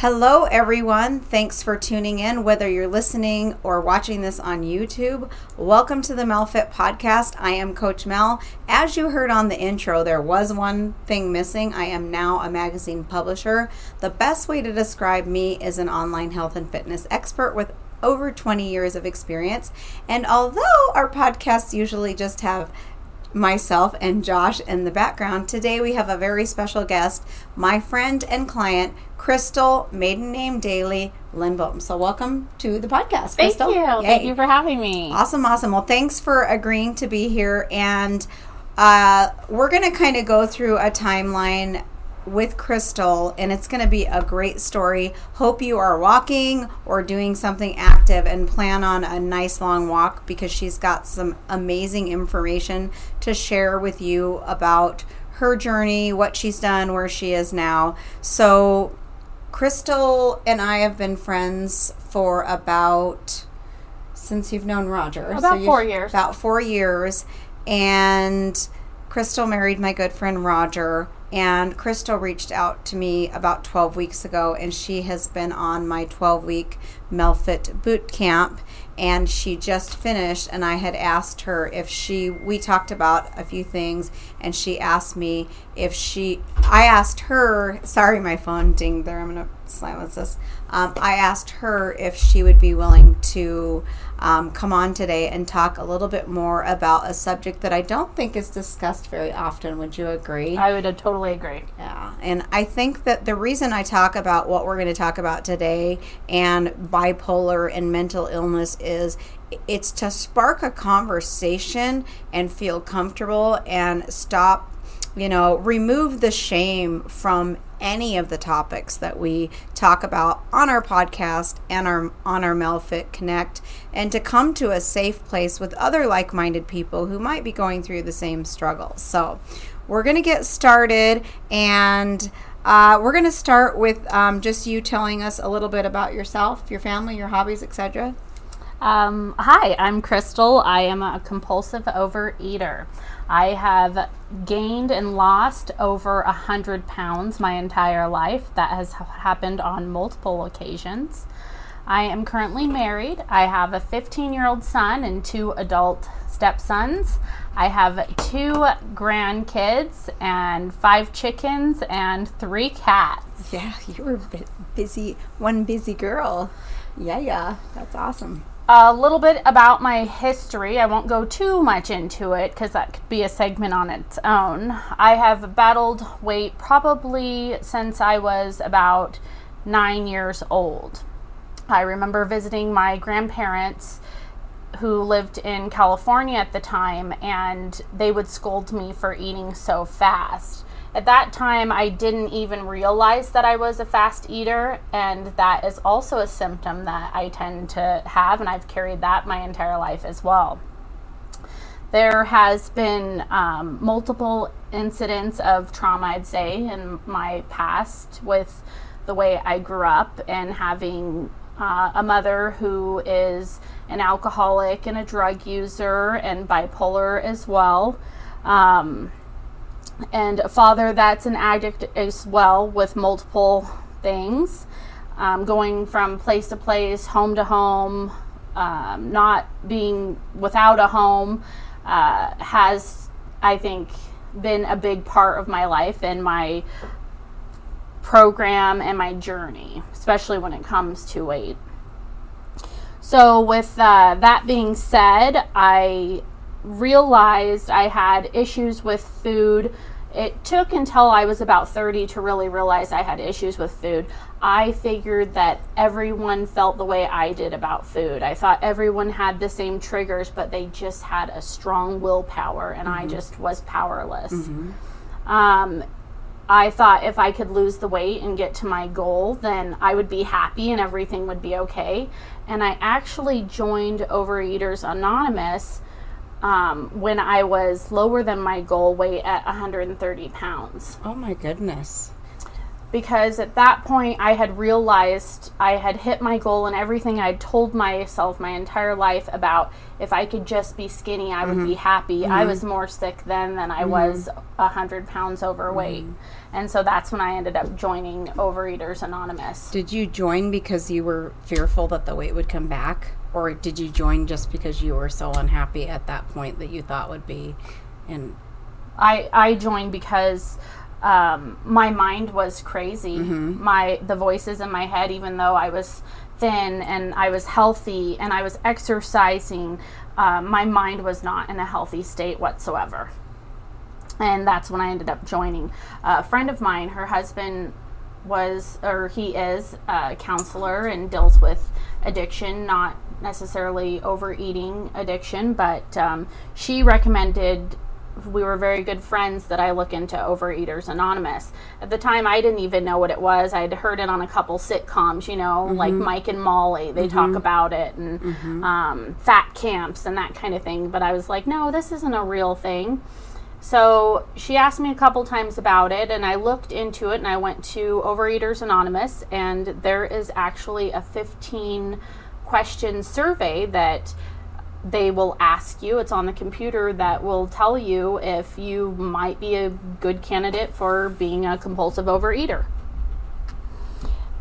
Hello, everyone. Thanks for tuning in, whether you're listening or watching this on YouTube. Welcome to the MelFit podcast. I am Coach Mel. As you heard on the intro, there was one thing missing. I am now a magazine publisher. The best way to describe me is an online health and fitness expert with over 20 years of experience. And although our podcasts usually just have myself and Josh in the background. Today we have a very special guest, my friend and client, Crystal, maiden name Dailey Lindblom. So welcome to the podcast, Thank Crystal. you. Yay. Thank you for having me. Awesome, awesome. Well, thanks for agreeing to be here. And uh, we're going to kind of go through a timeline with Crystal, and it's going to be a great story. Hope you are walking or doing something active and plan on a nice long walk because she's got some amazing information to share with you about her journey, what she's done, where she is now. So, Crystal and I have been friends for about since you've known Roger. About you've- four years. About four years. And Crystal married my good friend Roger. And Crystal reached out to me about 12 weeks ago, and she has been on my 12 week Melfit boot camp. And she just finished, and I had asked her if she, we talked about a few things, and she asked me if she, I asked her, sorry, my phone dinged there, I'm to silence this. Um, I asked her if she would be willing to um, come on today and talk a little bit more about a subject that I don't think is discussed very often. Would you agree? I would uh, totally agree. Yeah, and I think that the reason I talk about what we're going to talk about today and bipolar and mental illness is it's to spark a conversation and feel comfortable and stop, you know, remove the shame from any of the topics that we talk about on our podcast and our on our Melfit Connect and to come to a safe place with other like-minded people who might be going through the same struggles. So, we're going to get started and uh, we're going to start with um, just you telling us a little bit about yourself, your family, your hobbies, etc. Um, hi, I'm Crystal. I am a compulsive overeater. I have gained and lost over a hundred pounds my entire life. That has happened on multiple occasions. I am currently married. I have a 15 year old son and two adult stepsons. I have two grandkids and five chickens and three cats. Yeah, you were bu- busy, one busy girl. Yeah, yeah, that's awesome. A little bit about my history. I won't go too much into it because that could be a segment on its own. I have battled weight probably since I was about nine years old. I remember visiting my grandparents who lived in California at the time, and they would scold me for eating so fast. At that time, I didn't even realize that I was a fast eater, and that is also a symptom that I tend to have, and I've carried that my entire life as well. There has been um, multiple incidents of trauma, I'd say, in my past with the way I grew up and having uh, a mother who is an alcoholic and a drug user and bipolar as well. Um, and a father that's an addict as well with multiple things, um, going from place to place, home to home, um, not being without a home, uh, has, I think, been a big part of my life and my program and my journey, especially when it comes to weight. So, with uh, that being said, I realized I had issues with food. It took until I was about 30 to really realize I had issues with food. I figured that everyone felt the way I did about food. I thought everyone had the same triggers, but they just had a strong willpower, and I just was powerless. Um, I thought if I could lose the weight and get to my goal, then I would be happy and everything would be okay. And I actually joined Overeaters Anonymous um, when I was lower than my goal weight at 130 pounds. Oh my goodness. because at that point I had realized I had hit my goal and everything I'd told myself my entire life about if I could just be skinny, I would be mm-hmm. happy. I mm-hmm. was more sick then than I mm-hmm. was a hundred pounds overweight, and so that's when I ended up joining Overeaters Anonymous. Did you join because you were fearful that the weight would come back? Or did you join just because you were so unhappy at that point that you thought would be and I I joined because um, my mind was crazy. My the voices in my head, even though I was thin and I was healthy and I was exercising, uh, my mind was not in a healthy state whatsoever. And that's when I ended up joining. a friend of mine, her husband was or he is a counselor and deals with addiction, not necessarily overeating addiction, but um, she recommended we were very good friends that I look into Overeaters Anonymous. At the time, I didn't even know what it was. I'd heard it on a couple sitcoms, you know, like Mike and Molly. They talk about it and um, fat camps and that kind of thing. But I was like, no, this isn't a real thing. So she asked me a couple times about it, and I looked into it, and I went to Overeaters Anonymous, and there is actually a 15 question survey that they will ask you. It's on the computer that will tell you if you might be a good candidate for being a compulsive overeater.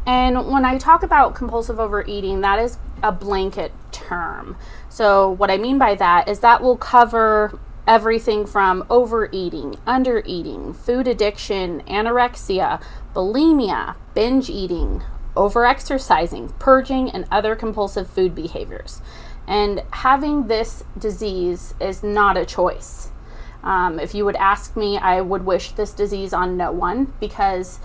And when I talk about compulsive overeating, that is a blanket term. So, what I mean by that is that will cover everything from overeating, undereating, food addiction, anorexia, bulimia, binge eating, overexercising, purging, and other compulsive food behaviors. And having this disease is not a choice. Um, if you would ask me, I would wish this disease on no one because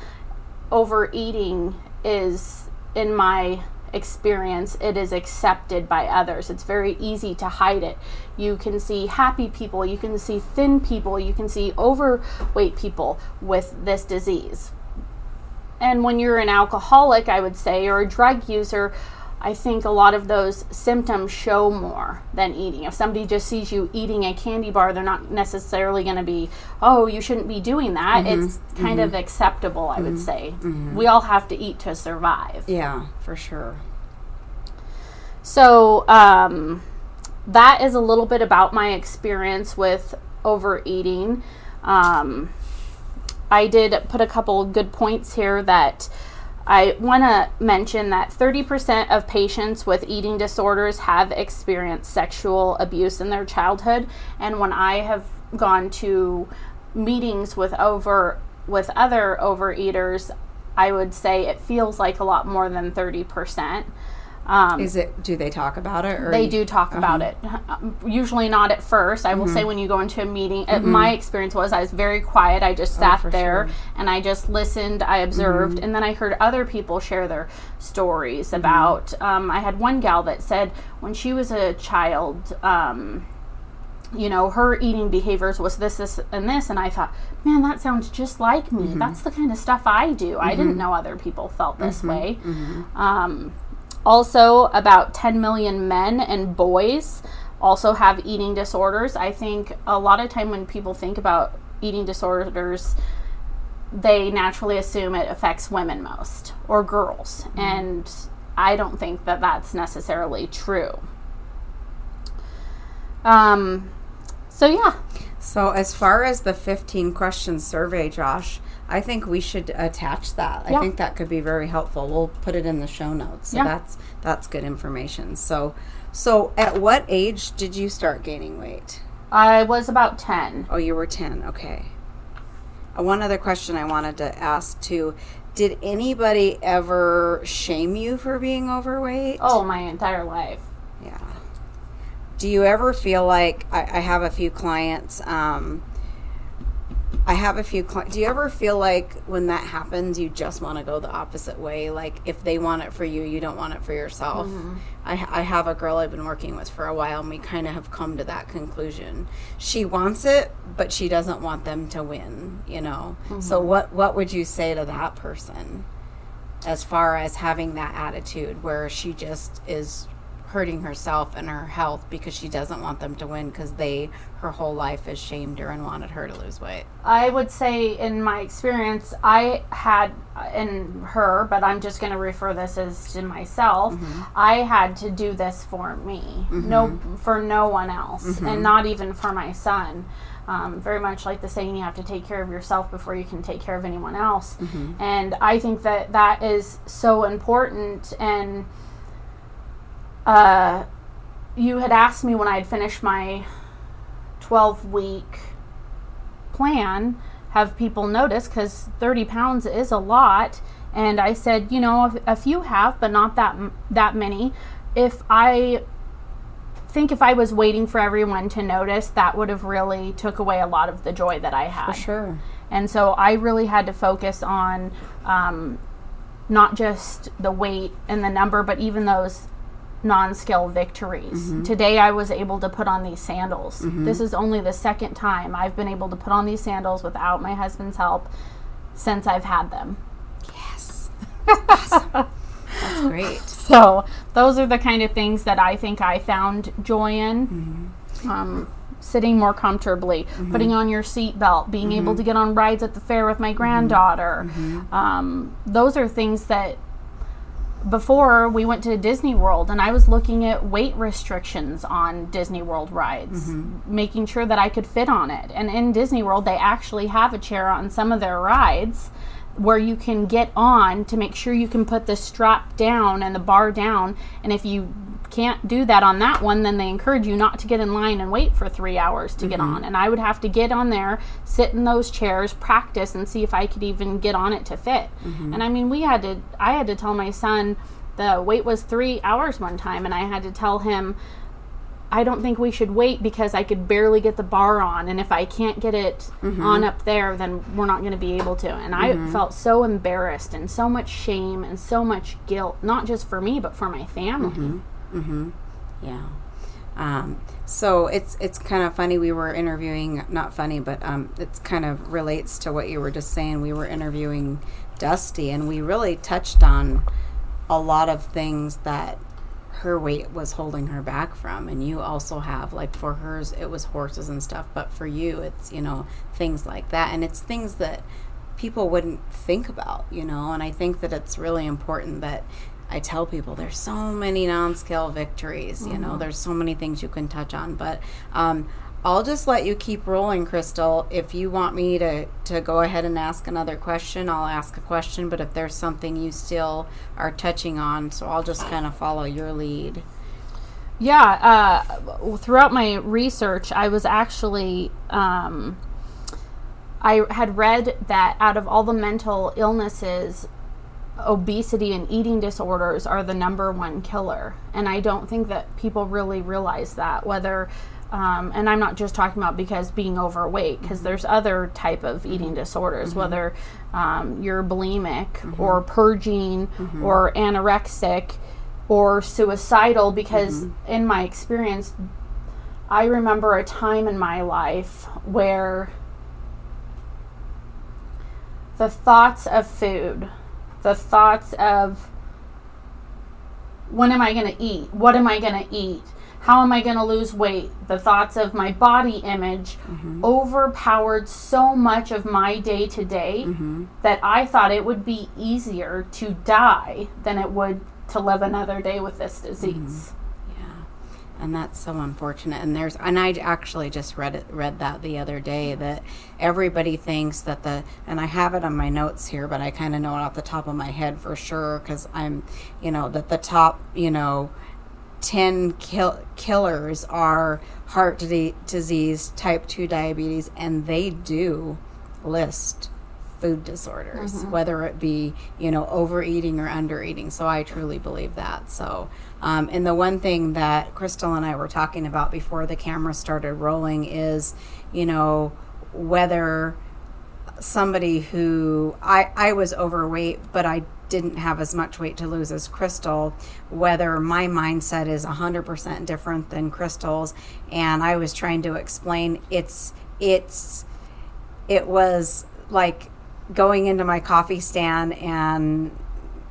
overeating is, in my experience, it is accepted by others. It's very easy to hide it. You can see happy people, you can see thin people, you can see overweight people with this disease. And when you're an alcoholic, I would say, or a drug user, I think a lot of those symptoms show more than eating. If somebody just sees you eating a candy bar, they're not necessarily going to be, oh, you shouldn't be doing that. It's kind of acceptable, I would say. We all have to eat to survive. Yeah, for sure. So, um, that is a little bit about my experience with overeating. Um, I did put a couple good points here that I want to mention that 30% of patients with eating disorders have experienced sexual abuse in their childhood. And when I have gone to meetings with over with other overeaters, I would say it feels like a lot more than 30%. Um, Is it? Do they talk about it? Or they do talk about it. Usually not at first. I will say when you go into a meeting, uh my experience was I was very quiet. I just sat for there sure. and I just listened. I observed, and then I heard other people share their stories about. Um, I had one gal that said when she was a child. Um, you know, her eating behaviors was this, this, and this. And I thought, man, that sounds just like me. That's the kind of stuff I do. I didn't know other people felt this way. Um, also, about 10 million men and boys also have eating disorders. I think a lot of time when people think about eating disorders, they naturally assume it affects women most or girls. And I don't think that that's necessarily true. Um, so, yeah. So, as far as the 15 question survey, Josh, I think we should attach that. I think that could be very helpful. We'll put it in the show notes. So Yeah. that's that's good information. So, so at what age did you start gaining weight? I was about 10. Oh, you were 10. Okay. Uh, One other question I wanted to ask too. Did anybody ever shame you for being overweight? Oh, my entire life. Yeah. Do you ever feel like I, I have a few clients? Um, I have a few. Cli- do you ever feel like when that happens, you just want to go the opposite way? Like if they want it for you, you don't want it for yourself. Mm-hmm. I, I have a girl I've been working with for a while, and we kind of have come to that conclusion. She wants it, but she doesn't want them to win. You know. Mm-hmm. So what what would you say to that person? as far as having that attitude where she just is hurting herself and her health because she doesn't want them to win because they her whole life has shamed her and wanted her to lose weight. I would say, in my experience, I had in her, but I'm just going to refer this as to myself. Mm-hmm. I had to do this for me, mm-hmm. no, for no one else, mm-hmm. and not even for my son. Um, very much like the saying, you have to take care of yourself before you can take care of anyone else. Mm-hmm. And I think that that is so important. And uh, you had asked me when I had finished my 12 week plan, have people notice because 30 pounds is a lot. And I said, you know, a few have, but not that that many. If I think if I was waiting for everyone to notice, that would have really took away a lot of the joy that I had. For sure. And so I really had to focus on um, not just the weight and the number, but even those non-scale victories. Mm-hmm. Today I was able to put on these sandals. Mm-hmm. This is only the second time I've been able to put on these sandals without my husband's help since I've had them. Yes. awesome. That's great. So those are the kind of things that I think I found joy in. Mm-hmm. Um, sitting more comfortably, mm-hmm. putting on your seatbelt, being mm-hmm. able to get on rides at the fair with my mm-hmm. granddaughter. Mm-hmm. Um, those are things that before we went to Disney World and I was looking at weight restrictions on Disney World rides, mm-hmm. making sure that I could fit on it. And in Disney World, they actually have a chair on some of their rides where you can get on to make sure you can put the strap down and the bar down. And if you can't do that on that one, then they encourage you not to get in line and wait for three hours to mm-hmm. get on. And I would have to get on there, sit in those chairs, practice, and see if I could even get on it to fit. Mm-hmm. And I mean, we had to, I had to tell my son the wait was three hours one time, and I had to tell him, I don't think we should wait because I could barely get the bar on. And if I can't get it mm-hmm. on up there, then we're not going to be able to. And mm-hmm. I felt so embarrassed and so much shame and so much guilt, not just for me, but for my family. Mm-hmm. Mm-hmm. Yeah. Um, so it's it's kind of funny. We were interviewing, not funny, but um, it's kind of relates to what you were just saying. We were interviewing Dusty, and we really touched on a lot of things that her weight was holding her back from and you also have like for hers it was horses and stuff but for you it's you know things like that and it's things that people wouldn't think about you know and i think that it's really important that i tell people there's so many non-scale victories you mm-hmm. know there's so many things you can touch on but um, I'll just let you keep rolling, Crystal. If you want me to, to go ahead and ask another question, I'll ask a question. But if there's something you still are touching on, so I'll just kind of follow your lead. Yeah, uh, throughout my research, I was actually. Um, I had read that out of all the mental illnesses, obesity and eating disorders are the number one killer. And I don't think that people really realize that, whether um, and I'm not just talking about because being overweight, because mm-hmm. there's other type of eating mm-hmm. disorders, mm-hmm. whether um, you're bulimic mm-hmm. or purging mm-hmm. or anorexic or suicidal. Because mm-hmm. in my experience, I remember a time in my life where the thoughts of food, the thoughts of when am I going to eat? What am I going to eat? how am I going to lose weight? The thoughts of my body image mm-hmm. overpowered so much of my day to day that I thought it would be easier to die than it would to live another day with this disease. Mm-hmm. And that's so unfortunate. And there's, and I actually just read it, read that the other day that everybody thinks that the, and I have it on my notes here, but I kind of know it off the top of my head for sure because I'm, you know, that the top, you know, 10 kill- killers are heart disease, type 2 diabetes, and they do list food disorders, mm-hmm. whether it be, you know, overeating or undereating. So I truly believe that. So, um, and the one thing that Crystal and I were talking about before the camera started rolling is, you know, whether somebody who I, I was overweight, but I didn't have as much weight to lose as Crystal, whether my mindset is 100% different than Crystal's. And I was trying to explain it's, it's, it was like going into my coffee stand and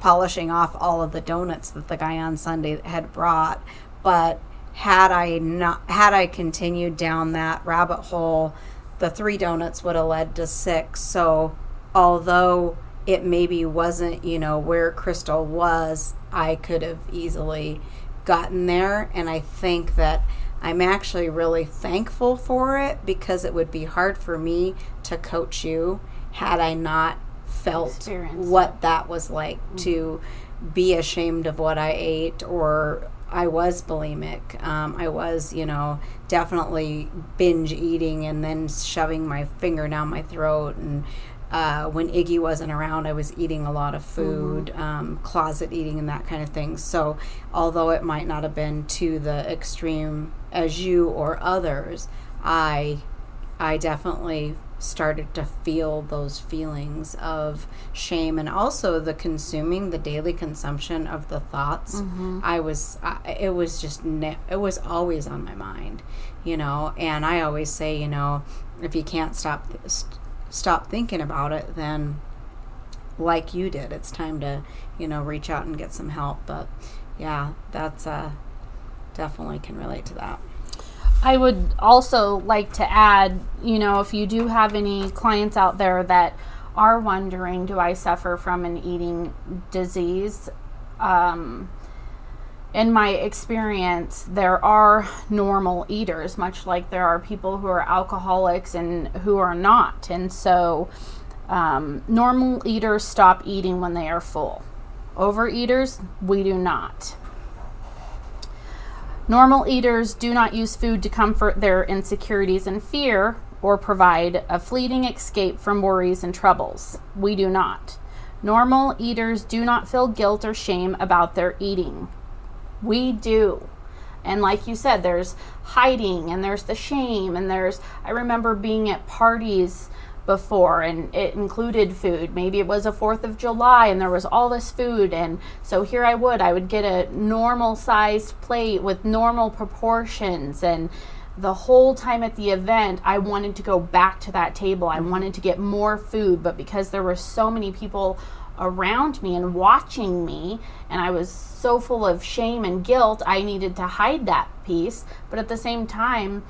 polishing off all of the donuts that the guy on Sunday had brought but had I not had I continued down that rabbit hole, the three donuts would have led to six. So although it maybe wasn't, you know, where Crystal was, I could have easily gotten there. And I think that I'm actually really thankful for it because it would be hard for me to coach you had I not felt Experience. what that was like to be ashamed of what I ate or I was bulimic. Um, I was, you know, definitely binge eating and then shoving my finger down my throat. And uh, when Iggy wasn't around, I was eating a lot of food, um, closet eating, and that kind of thing. So, although it might not have been to the extreme as you or others, I, I definitely started to feel those feelings of shame and also the consuming the daily consumption of the thoughts. I was I, it was just ne- it was always on my mind you know? And i always say you know if you can't stop st- stop thinking about it then like you did it's time to you know reach out and get some help. But yeah that's uh definitely can relate to that I would also like to add, you know, if you do have any clients out there that are wondering, do I suffer from an eating disease? Um, in my experience, there are normal eaters, much like there are people who are alcoholics and who are not. And so, um, normal eaters stop eating when they are full. Overeaters, we do not. Normal eaters do not use food to comfort their insecurities and fear or provide a fleeting escape from worries and troubles. We do not. Normal eaters do not feel guilt or shame about their eating. We do. And like you said, there's hiding and there's the shame and there's I remember being at parties before and it included food. Maybe it was a 4th of July and there was all this food and so here I would I would get a normal sized plate with normal proportions and the whole time at the event I wanted to go back to that table. I mm-hmm. wanted to get more food, but because there were so many people around me and watching me and I was so full of shame and guilt, I needed to hide that piece, but at the same time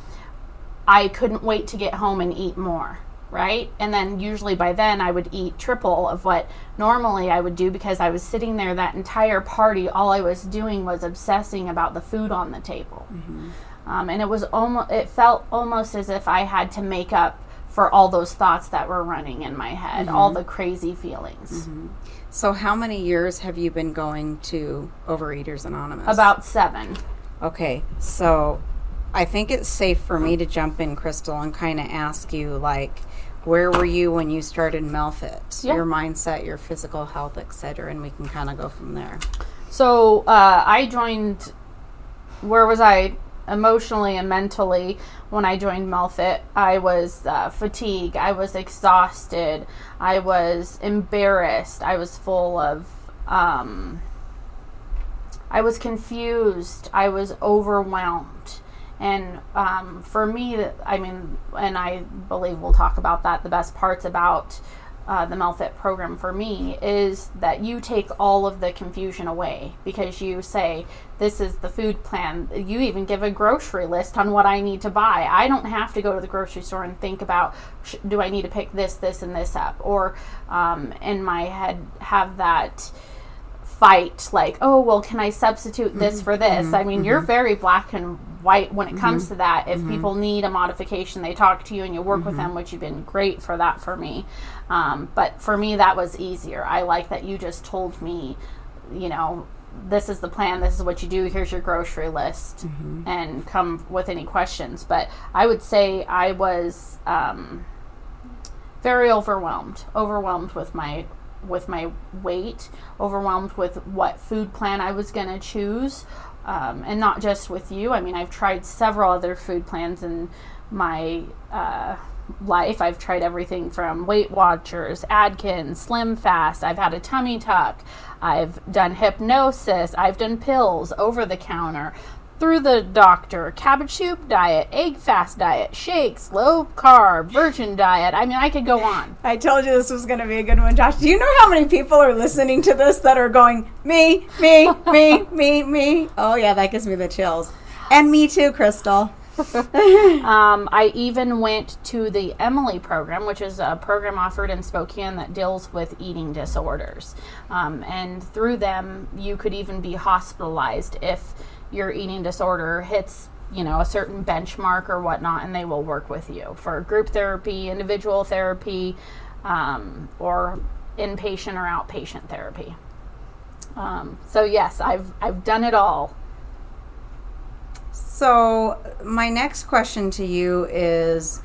I couldn't wait to get home and eat more, right? And then usually by then I would eat triple of what normally I would do because I was sitting there that entire party. All I was doing was obsessing about the food on the table. Mm-hmm. Um, and it was almost, it felt almost as if I had to make up for all those thoughts that were running in my head, all mm-hmm. the crazy feelings. Mm-hmm. so how many years have you been going to overeaters anonymous About seven. Okay, so I think it's safe for me to jump in, Crystal, and kind of ask you, like, where were you when you started Melfit? Yeah. Your mindset, your physical health, etc., and we can kind of go from there. So uh, I joined. Where was I emotionally and mentally when I joined Melfit? I was uh, fatigued. I was exhausted. I was embarrassed. I was full of. Um, I was confused. I was overwhelmed. And um, for me, I mean, and I believe we'll talk about that. The best parts about uh, the Melfit program for me is that you take all of the confusion away because you say, This is the food plan. You even give a grocery list on what I need to buy. I don't have to go to the grocery store and think about, sh- Do I need to pick this, this, and this up? Or um, in my head, have that fight like oh well can i substitute this mm-hmm. for this? Mm-hmm. I mean you're mm-hmm. very black and white when it comes to that. If people need a modification they talk to you and you work with them which you've been great for that for me. Um, but for me that was easier. I like that you just told me you know this is the plan. This is what you do. Here's your grocery list and come with any questions. But i would say i was um, very overwhelmed overwhelmed with my with my weight overwhelmed with what food plan i was going to choose um, and not just with you. I mean i've tried several other food plans in my uh, life. I've tried everything from weight watchers Atkins slim fast. I've had a tummy tuck. I've done hypnosis. I've done pills over the counter through the doctor, cabbage soup diet, egg fast diet, shakes, low carb, virgin diet. I mean, I could go on. I told you this was going to be a good one, Josh. Do you know how many people are listening to this that are going, me, me, me, me, me? Oh, yeah, that gives me the chills. And me too, Crystal. um, I even went to the Emily program, which is a program offered in Spokane that deals with eating disorders. Um, and through them, you could even be hospitalized if your eating disorder hits you know a certain benchmark or whatnot and they will work with you for group therapy individual therapy um, or inpatient or outpatient therapy. Um, so yes i've i've done it all. So my next question to you is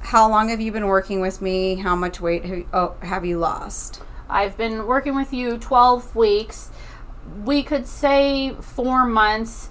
how long have you been working with me? How much weight have you, oh, have you lost? I've been working with you 12 weeks we could say four months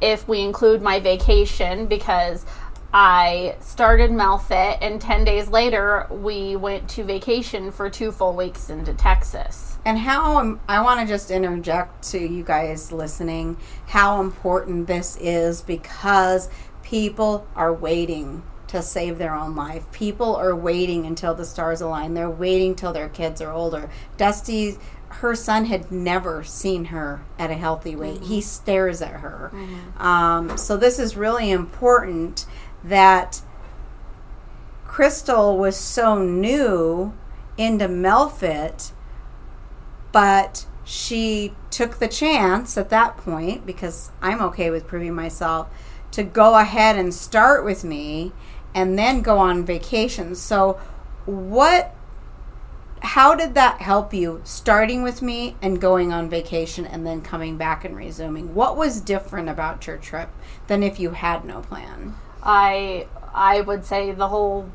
if we include my vacation because I started Melfit and 10 days later we went to vacation for two full weeks into Texas. And how um, I want to just interject to you guys listening how important this is because people are waiting to save their own life. People are waiting until the stars align. They're waiting till their kids are older. Dusty her son had never seen her at a healthy weight. Mm-hmm. He stares at her. Mm-hmm. Um, so this is really important that Crystal was so new into Melfit, but she took the chance at that point because I'm okay with proving myself to go ahead and start with me and then go on vacation. So what how did that help you starting with me and going on vacation and then coming back and resuming? What was different about your trip than if you had no plan? I i would say the whole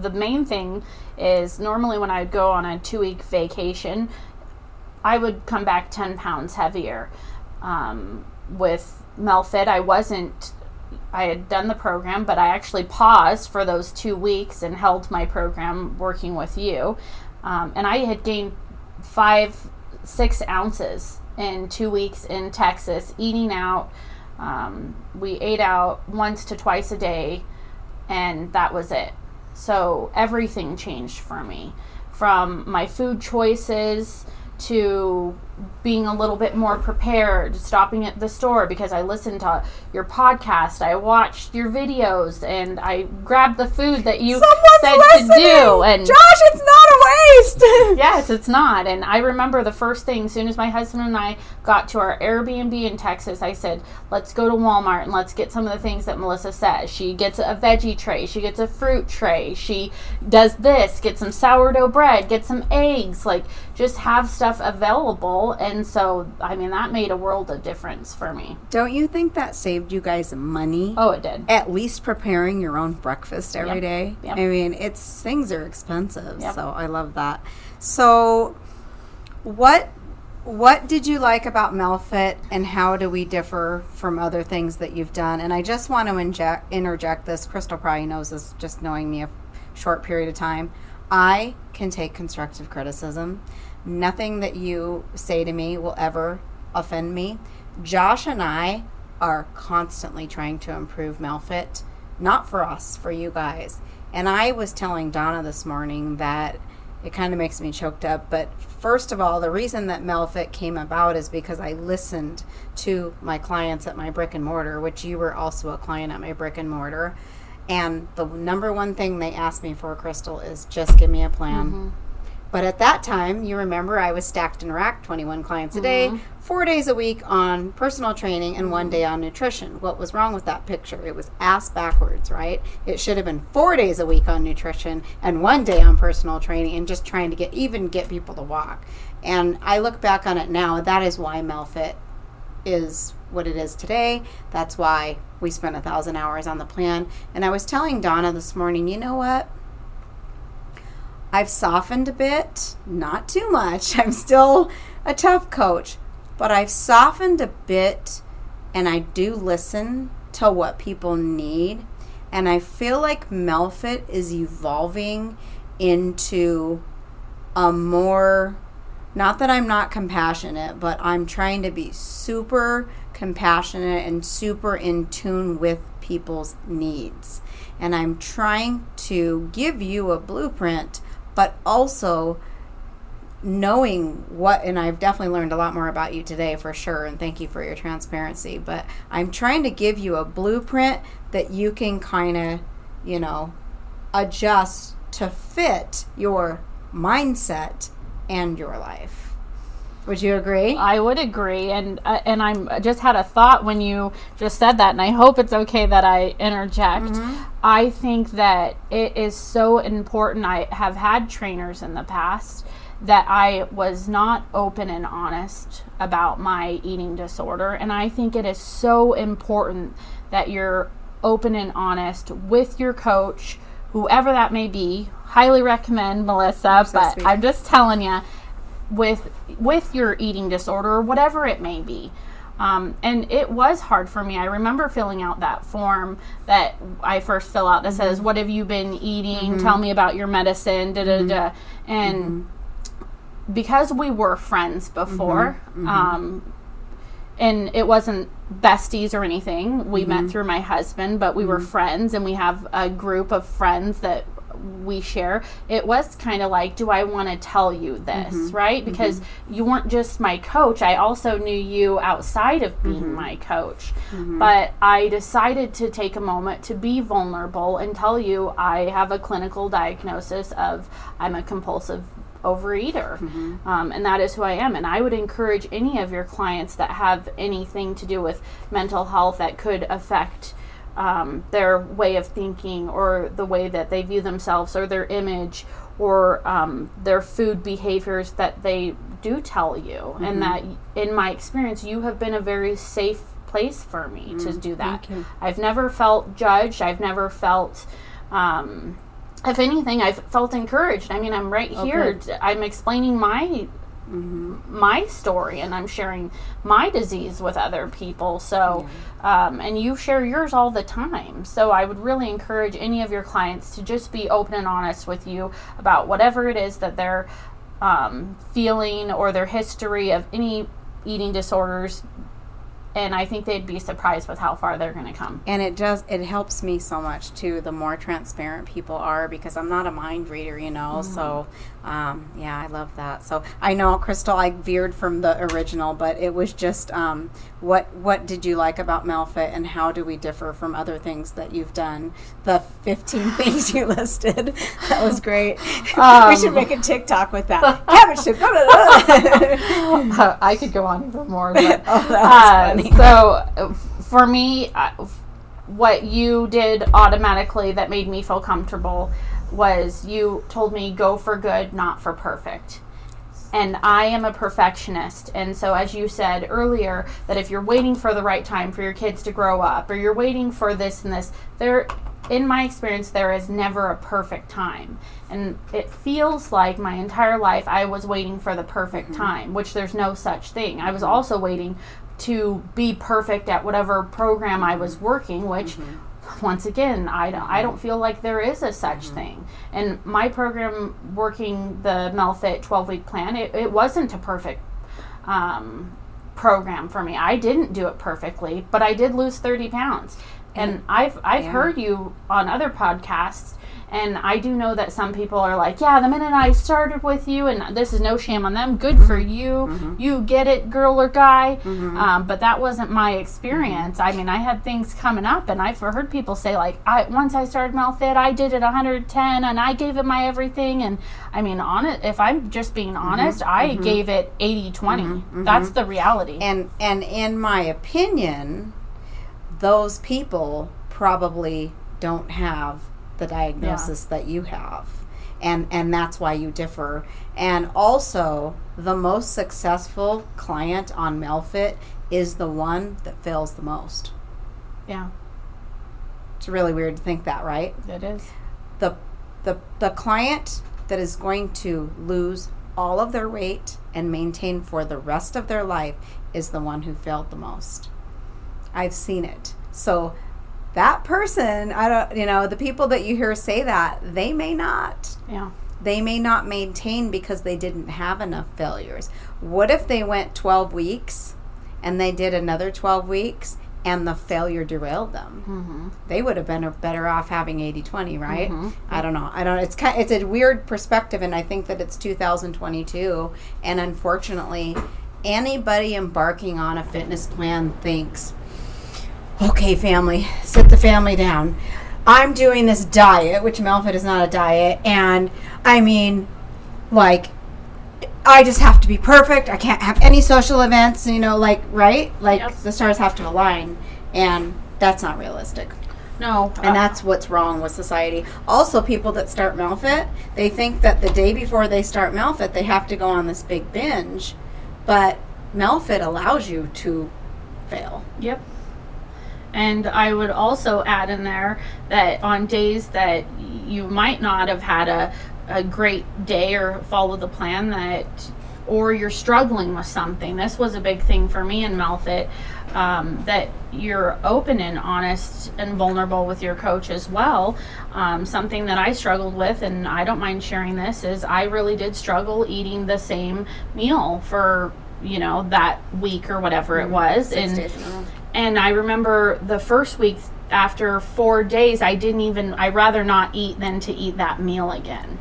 the main thing is normally when i would go on a two week vacation i would come back 10 pounds heavier. Um, with melfit i wasn't I had done the program, but I actually paused for those two weeks and held my program working with you. Um, and I had gained five, six ounces in two weeks in Texas, eating out. Um, we ate out once to twice a day, and that was it. So everything changed for me from my food choices to being a little bit more prepared, stopping at the store because I listened to your podcast, I watched your videos, and I grabbed the food that you Someone's said listening. to do. And Josh, it's not waste. yes, it's not. And I remember the first thing, as soon as my husband and I got to our Airbnb in Texas, I said, "Let's go to Walmart and let's get some of the things that Melissa says." She gets a veggie tray, she gets a fruit tray, she does this, get some sourdough bread, get some eggs, like just have stuff available and so, I mean, that made a world of difference for me. Don't you think that saved you guys money? Oh, it did. At least preparing your own breakfast every yep. day. Yep. I mean, it's things are expensive, yep. so I love that. So, what what did you like about Melfit and how do we differ from other things that you've done? And I just want to inject, interject this. Crystal probably knows this just knowing me a short period of time. I can take constructive criticism. Nothing that you say to me will ever offend me. Josh and I are constantly trying to improve Melfit, not for us, for you guys. And I was telling Donna this morning that it kind of makes me choked up. But first of all, the reason that Melfit came about is because I listened to my clients at my brick and mortar, which you were also a client at my brick and mortar. And the number one thing they asked me for, Crystal, is just give me a plan. Mm-hmm. But at that time, you remember I was stacked in rack, 21 clients a day, mm-hmm. Four days a week on personal training, and one day on nutrition. What was wrong with that picture? It was ass backwards, right? It should have been four days a week on nutrition and one day on personal training, and just trying to get even get people to walk. And I look back on it now. That is why Melfit is what it is today. That's why we spent a thousand hours on the plan. And I was telling Donna this morning, you know what? I've softened a bit, not too much. I'm still a tough coach, but I've softened a bit and I do listen to what people need. And I feel like Melfit is evolving into a more, not that I'm not compassionate, but I'm trying to be super compassionate and super in tune with people's needs. And I'm trying to give you a blueprint, but also knowing what and I've definitely learned a lot more about you today for sure and thank you for your transparency but I'm trying to give you a blueprint that you can kind of you know adjust to fit your mindset and your life would you agree I would agree, and uh, and I'm I just had a thought when you just said that, and I hope it's okay that I interject. I think that it is so important. I have had trainers in the past that I was not open and honest about my eating disorder, and I think it is so important that you're open and honest with your coach, whoever that may be. Highly recommend Melissa, so but sweet. I'm just telling you with with your eating disorder or whatever it may be. Um, and it was hard for me. I remember filling out that form that i first fill out that says mm-hmm. what have you been eating? Mm-hmm. Tell me about your medicine da da mm-hmm. da. And because we were friends before mm-hmm. Mm-hmm. um, and it wasn't besties or anything. We met mm-hmm. through my husband, but we were friends, and we have a group of friends that we share. It was kind of like, do I want to tell you this, right? Because you weren't just my coach. I also knew you outside of being my coach. But I decided to take a moment to be vulnerable and tell you I have a clinical diagnosis of I'm a compulsive overeater. Um, and that is who I am. And I would encourage any of your clients that have anything to do with mental health that could affect um, their way of thinking or the way that they view themselves or their image or um, their food behaviors that they do tell you. And that, in my experience, you have been a very safe place for me to do that. I've never felt judged. I've never felt. Um, if anything, I've felt encouraged. I mean, I'm right here. good. I'm explaining my my story, and I'm sharing my disease with other people. So, um, and you share yours all the time. So, I would really encourage any of your clients to just be open and honest with you about whatever it is that they're um, feeling or their history of any eating disorders. And I think they'd be surprised with how far they're going to come. and it does it helps me so much too the more transparent people are because i'm not a mind reader you know so mm-hmm. Um, yeah i love that. So i know crystal i veered from the original but it was just um, what what did you like about melfit and how do we differ from other things that you've done? The 15 things you listed. That was great. We should make a tiktok with that. Cabbage soup I could go on even more. But, oh uh, funny. so uh, for me, uh, what you did automatically that made me feel comfortable was you told me go for good, not for perfect. And I am a perfectionist. And so, as you said earlier, that if you're waiting for the right time for your kids to grow up, or you're waiting for this and this, there, in my experience, there is never a perfect time. And it feels like my entire life I was waiting for the perfect mm-hmm. time, which there's no such thing. I was also waiting to be perfect at whatever program I was mm-hmm. working, which mm-hmm. Once again, I don't, I don't feel like there is a such thing. And my program working the Melfit 12 week plan, it, it wasn't a perfect um, program for me. I didn't do it perfectly, but I did lose 30 pounds. And I've I've Yeah. heard you on other podcasts, and I do know that some people are like, yeah, the minute I started with you, and this is no shame on them, good for mm-hmm. you, mm-hmm. you get it, girl or guy. Mm-hmm. Um, but that wasn't my experience. I mean, I had things coming up, and I've heard people say like, I once I started Melfit, I did it 110, and I gave it my everything. And I mean, on it, if I'm just being honest, I gave it 80 20. That's the reality. and and in my opinion those people probably don't have the diagnosis that you have. And and that's why you differ. And also the most successful client on melfit is the one that fails the most. Yeah, it's really weird to think that right? It is. the the the client that is going to lose all of their weight and maintain for the rest of their life is the one who failed the most. I've seen it. So that person, I don't you know, the people that you hear say that, they may not. Yeah. They may not maintain because they didn't have enough failures. What if they went 12 weeks and they did another 12 weeks and the failure derailed them. Mm-hmm. They would have been better off having 80-20, right? I don't know. I don't it's kind it's a weird perspective and I think that it's 2022 and unfortunately anybody embarking on a fitness plan thinks okay family, sit the family down. I'm doing this diet, which Melfit is not a diet, and I mean like I just have to be perfect. I can't have any social events, you know, like right? Like Yep. the stars have to align and that's not realistic. No, And uh, that's what's wrong with society. Also, people that start Melfit, they think that the day before they start Melfit, they have to go on this big binge. But Melfit allows you to fail. Yep. And I would also add in there that on days that you might not have had a, a great day or follow the plan that or you're struggling with something. This was a big thing for me in Melfit. Um, that you're open and honest and vulnerable with your coach as well. Um, something that I struggled with, and I don't mind sharing this, is I really did struggle eating the same meal for you know that week or whatever it was, Six and days in a row. and I remember the first week after four days, I didn't even, I rather not eat than to eat that meal again.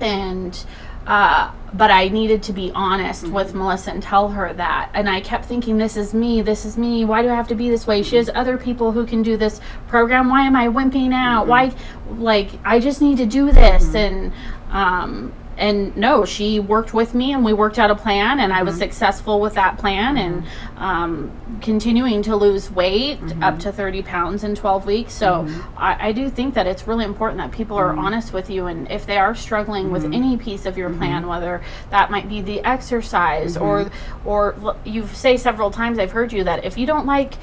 And, uh, but I needed to be honest with Melissa and tell her that. And I kept thinking, this is me, this is me. Why do I have to be this way? She has other people who can do this program. Why am I wimping out? Why, like, I just need to do this. And, um, and no, she worked with me and we worked out a plan and I was mm-hmm. successful with that plan and mm-hmm. um, continuing to lose weight mm-hmm. up to 30 pounds in 12 weeks. So I, I do think that it's really important that people are honest with you and if they are struggling with any piece of your plan, whether that might be the exercise or, or you've say several times I've heard you that if you don't like,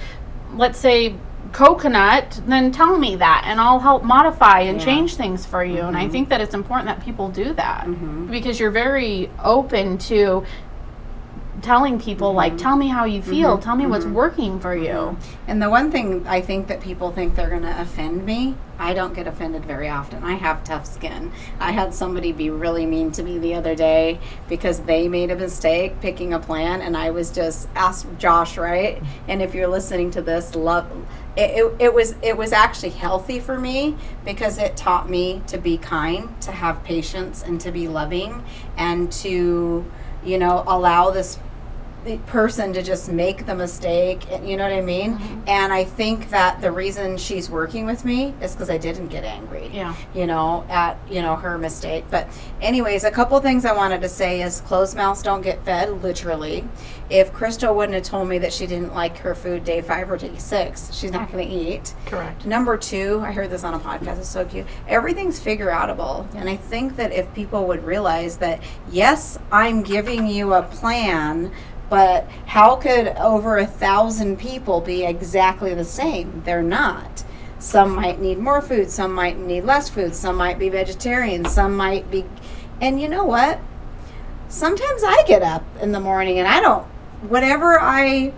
let's say, coconut, then tell me that and I'll help modify and Yeah. change things for you. And I mm-hmm. think that it's important that people do that mm-hmm. because you're very open to telling people like mm-hmm. tell me how you feel tell me what's working for you And the one thing I think that people think they're going to offend me, I don't get offended very often. I have tough skin. I had somebody be really mean to me the other day because they made a mistake picking a plan, and I was just asked Josh, right? And if you're listening to this, love. It, it, it was it was actually healthy for me because it taught me to be kind, to have patience, and to be loving, and to you know allow this person to just make the mistake eh, you know what i mean mm-hmm. and i think that the reason she's working with me is because i didn't get angry Yeah. you know at you know her mistake but anyways a couple things i wanted to say is closed mouths don't get fed literally if crystal wouldn't have told me that she didn't like her food day five or day six she's not going to eat correct Number two, I heard this on a podcast. It's so cute. Everything's figure outable, and I think that if people would realize that, yes, I'm giving you a plan, but how could over a thousand people be exactly the same? They're not. Some might need more food. Some might need less food. Some might be vegetarian. Some might be, and you know what? Sometimes I get up in the morning and I don't. Whatever I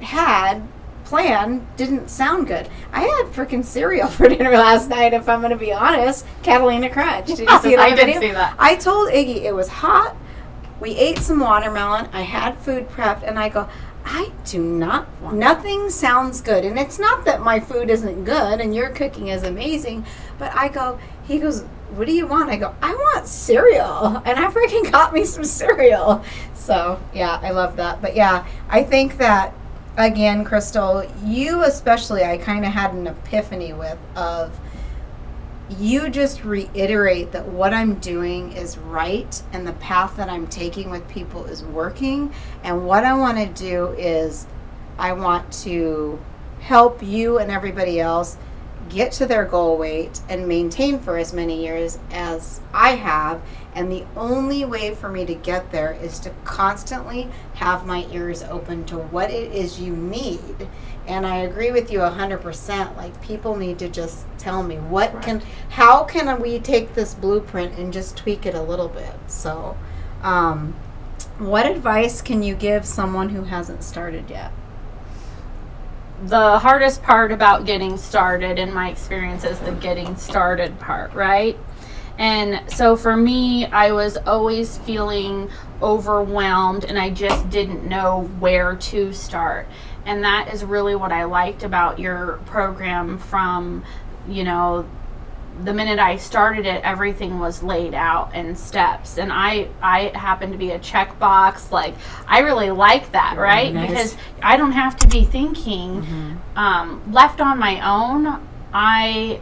had planned didn't sound good. I had freaking cereal for dinner last night, if I'm going to be honest. Catalina Crunch. Did you see that I did see that. I told Iggy it was hot. We ate some watermelon. I had food prepped, and I go, I do not want. Nothing sounds good, and it's not that my food isn't good and your cooking is amazing, but I go. He goes, "What do you want?" I go, "I want cereal," and I freaking got me some cereal. So yeah, I love that. But yeah, I think that again, Crystal, you especially, I kind of had an epiphany with of you just reiterate that what I'm doing is right and the path that I'm taking with people is working. And what I want to do is I want to help you and everybody else get to their goal weight and maintain for as many years as I have. And the only way for me to get there is to constantly have my ears open to what it is you need. And I agree with you 100%. Like, people need to just tell me what can, how can we take this blueprint and just tweak it a little bit? So, um, what advice can you give someone who hasn't started yet? the hardest part about getting started in my experience is the getting started part right And so for me, I was always feeling overwhelmed and I just didn't know where to start. And that is really what I liked about your program from, you know, the minute I started it, everything was laid out in steps, and I I happen to be a checkbox. Like I really like that, right? Nice. Because I don't have to be thinking. Mm-hmm. Um, left on my own, I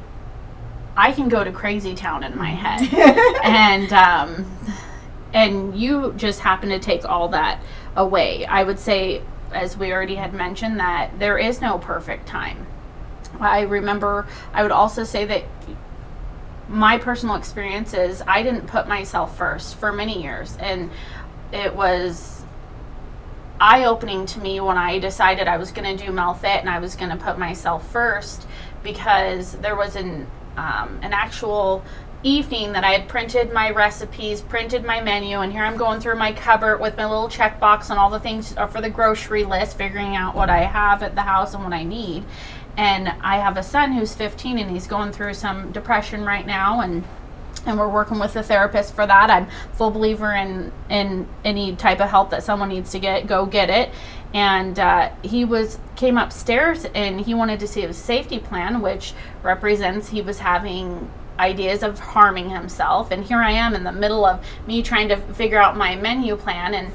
I can go to crazy town in my head, and um, and you just happen to take all that away. I would say, as we already had mentioned, that there is no perfect time. I remember. I would also say that my personal experience is I didn't put myself first for many years. And it was eye opening to me when I decided I was going to do MelFit and I was going to put myself first because there was an, um, an actual evening that I had printed my recipes, printed my menu, and here I'm going through my cupboard with my little checkbox and all the things for the grocery list, figuring out what I have at the house and what I need and I have a son who's 15 and he's going through some depression right now and and we're working with a therapist for that. I'm full believer in in any type of help that someone needs to get, go get it. And uh, he was came upstairs and he wanted to see his safety plan, which represents he was having ideas of harming himself. And here I am in the middle of me trying to figure out my menu plan and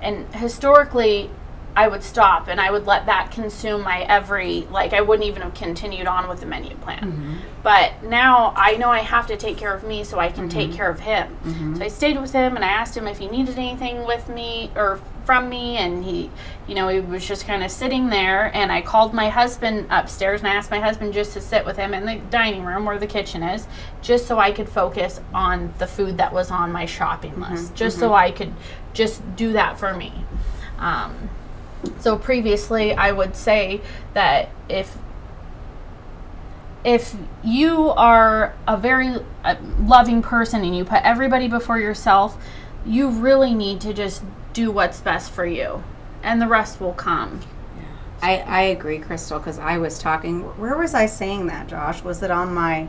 and historically I would stop and I would let that consume my every like I wouldn't even have continued on with the menu plan. Mm-hmm. But now I know I have to take care of me so I can mm-hmm. take care of him. Mm-hmm. So I stayed with him and I asked him if he needed anything with me or from me and he you know he was just kind of sitting there and I called my husband upstairs and I asked my husband just to sit with him in the dining room where the kitchen is just so I could focus on the food that was on my shopping mm-hmm. list just so mm-hmm. I could just do that for me. Um, so previously, I would say that if if you are a very loving person and you put everybody before yourself, you really need to just do what's best for you, and the rest will come. I, I agree, Crystal, because I was talking. Where was I saying that, Josh? Was it on my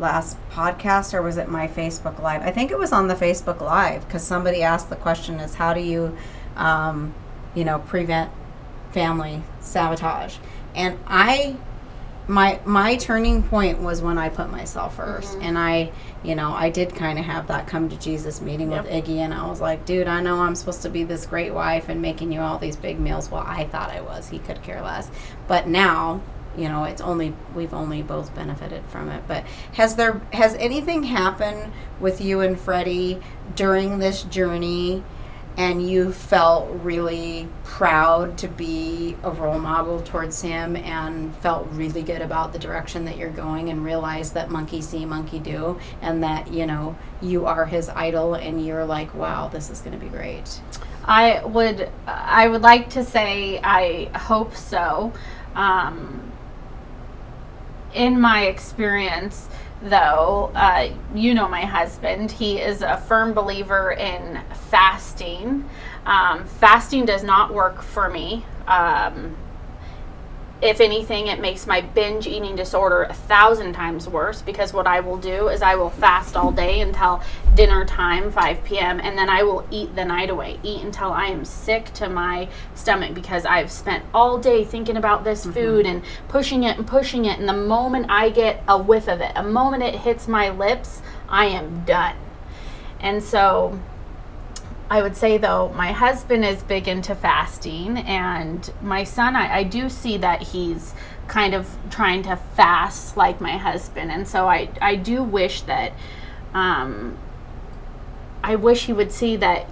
last podcast or was it my Facebook Live? I think it was on the Facebook Live because somebody asked the question: "Is how do you um, you know, prevent family sabotage. And I my my turning point was when I put myself 1st mm-hmm. and I, you know, I did kind of have that come to Jesus meeting yep. with Iggy, and I was like, dude, I know I'm supposed to be this great wife and making you all these big meals. Well, I thought I was. He could care less. But now, you know, it's only we've only both benefited from it. But has there has anything happened with you and Freddie during this journey? And you felt really proud to be a role model towards him and felt really good about the direction that you're going and realized that monkey see monkey do and that you know you are his idol and you're like wow this is going to be great. I would i would like to say i hope so. Um, in my experience though, uh, you know my husband, he is a firm believer in fasting. Um, fasting does not work for me. Um, if anything, it makes my binge eating disorder a thousand times worse because what I will do is I will fast all day until dinner time, 5 p.m., and then I will eat the night away. Eat until I am sick to my stomach because I've spent all day thinking about this mm-hmm. food and pushing it and pushing it. And the moment I get a whiff of it, a moment it hits my lips, I am done. And so I would say though, my husband is big into fasting, and my son, I, I, do see that he's kind of trying to fast like my husband, and so I I do wish that, um, I wish he would see that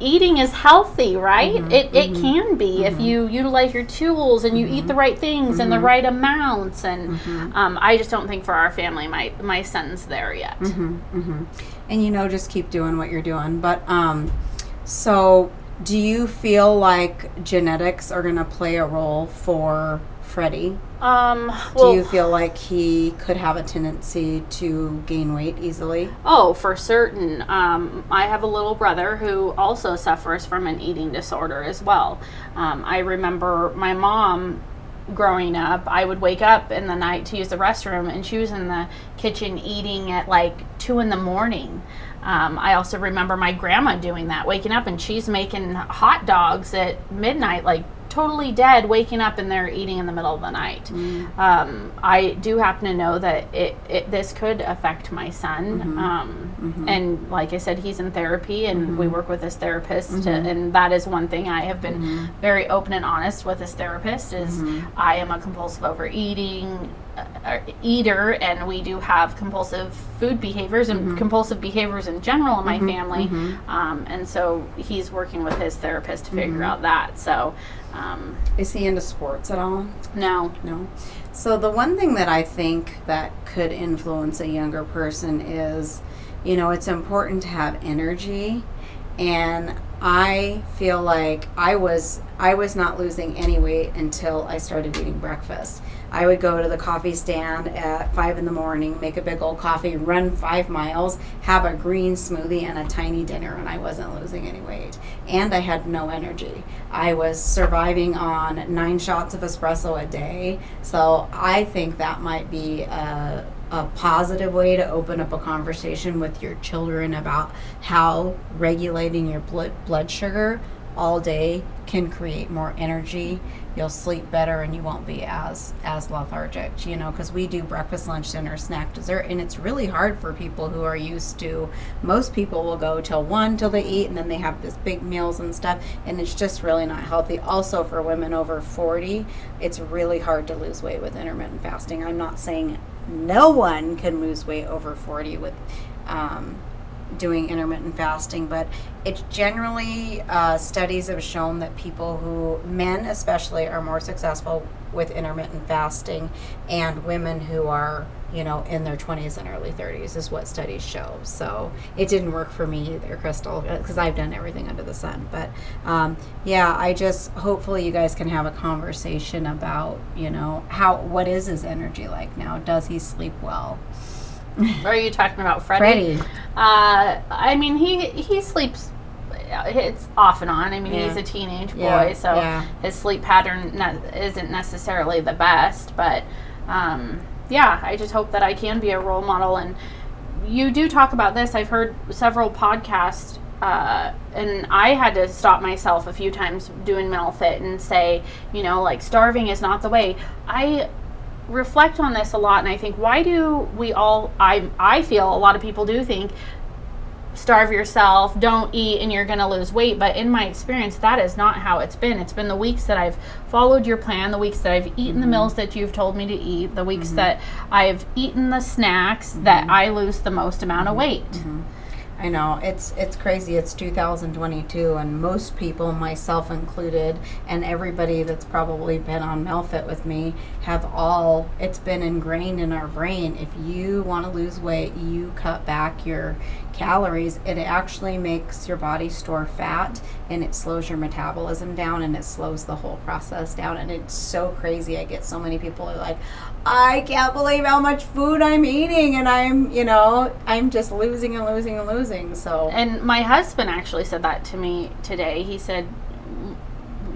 eating is healthy, right? Mm-hmm, it, it mm-hmm, can be mm-hmm. if you utilize your tools and you eat the mm-hmm. right things and the mm-hmm. right amounts. And mm-hmm. um, I just don't think for our family, my my son's there yet. And you know, just keep doing what you're doing. But um, so, do you feel like genetics are going to play a role for Freddie? Um, well, Do you feel like he could have a tendency to gain weight easily? Oh, for certain. Um, I have a little brother who also suffers from an eating disorder as well. Um, I remember my mom growing up, I would wake up in the night to use the restroom, and she was in the kitchen eating at like two in the morning. Um, I also remember my grandma doing that, waking up and she's making hot dogs at midnight, like totally dead, waking up and they're eating in the middle of the night. Mm. Um, I do happen to know that it, it this could affect my son, mm-hmm. Um, mm-hmm. and like I said, he's in therapy, and mm-hmm. we work with his therapist, to, mm-hmm. and that is one thing I have been mm-hmm. very open and honest with his therapist. Is mm-hmm. I am a compulsive overeating Uh, eater, and we do have compulsive food behaviors and mm-hmm. compulsive behaviors in general in my mm-hmm. family, mm-hmm. um, and so he's working with his therapist to figure out that. So. Um, Is he into sports at all? No. No. So the one thing that I think that could influence a younger person is, you know, it's important to have energy and I feel like I was I was not losing any weight until I started eating breakfast. I would go to the coffee stand at five in the morning, make a big old coffee, run five miles, have a green smoothie and a tiny dinner, and I wasn't losing any weight. And I had no energy. I was surviving on nine shots of espresso a day. So I think that might be a, a positive way to open up a conversation with your children about how regulating your blood, blood sugar all day can create more energy. You'll sleep better and you won't be as as lethargic you know because we do breakfast lunch dinner snack dessert and it's really hard for people who are used to most people will go till one till they eat and then they have this big meals and stuff and it's just really not healthy. Also for women over 40 it's really hard to lose weight with intermittent fasting. I'm not saying no one can lose weight over 40 with um, doing intermittent fasting, but it's generally uh, studies have shown that people who, men especially, are more successful with intermittent fasting, and women who are, you know, in their 20s and early 30s is what studies show. So it didn't work for me either, Crystal, because I've done everything under the sun. But um, yeah, I just hopefully you guys can have a conversation about, you know, how what is his energy like now? Does he sleep well? Are you talking about Freddie? Freddie. Uh, I mean, he he sleeps. It's off and on. I mean, yeah. he's a teenage boy, yeah. so yeah. his sleep pattern ne- isn't necessarily the best. But um, yeah, I just hope that I can be a role model. And you do talk about this. I've heard several podcasts uh, and I had to stop myself a few times doing MELFIT and say, you know, like starving is not the way. I reflect on this a lot and I think why do we all I I feel a lot of people do think starve yourself, don't eat and you're going to lose weight, but in my experience that is not how it's been. It's been the weeks that I've followed your plan, the weeks that I've eaten mm-hmm. the meals that you've told me to eat, the weeks mm-hmm. that I've eaten the snacks mm-hmm. that I lose the most amount of mm-hmm. weight. Mm-hmm. I know it's it's crazy. It's 2022, and most people, myself included, and everybody that's probably been on MELFIT with me, have all. It's been ingrained in our brain. If you want to lose weight, you cut back your calories. It actually makes your body store fat, and it slows your metabolism down, and it slows the whole process down. And it's so crazy. I get so many people are like, I can't believe how much food I'm eating, and I'm, you know, I'm just losing and losing and losing. So, and my husband actually said that to me today. He said,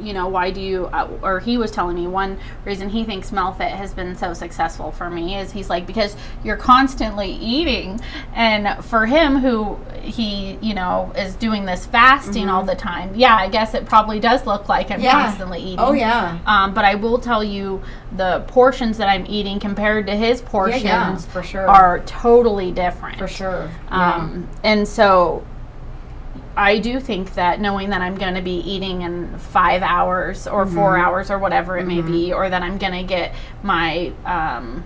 you know, why do you, uh, or he was telling me one reason he thinks MELFIT has been so successful for me is he's like, because you're constantly eating. And for him, who he, you know, is doing this fasting mm-hmm. all the time, yeah, I guess it probably does look like I'm yeah. constantly eating. Oh, yeah. Um, but I will tell you the portions that I'm eating compared to his portions yeah, yeah, for sure. are totally different. For sure. Um, and so I do think that knowing that I'm going to be eating in five hours or mm-hmm. four hours or whatever it mm-hmm. may be, or that I'm going to get my um,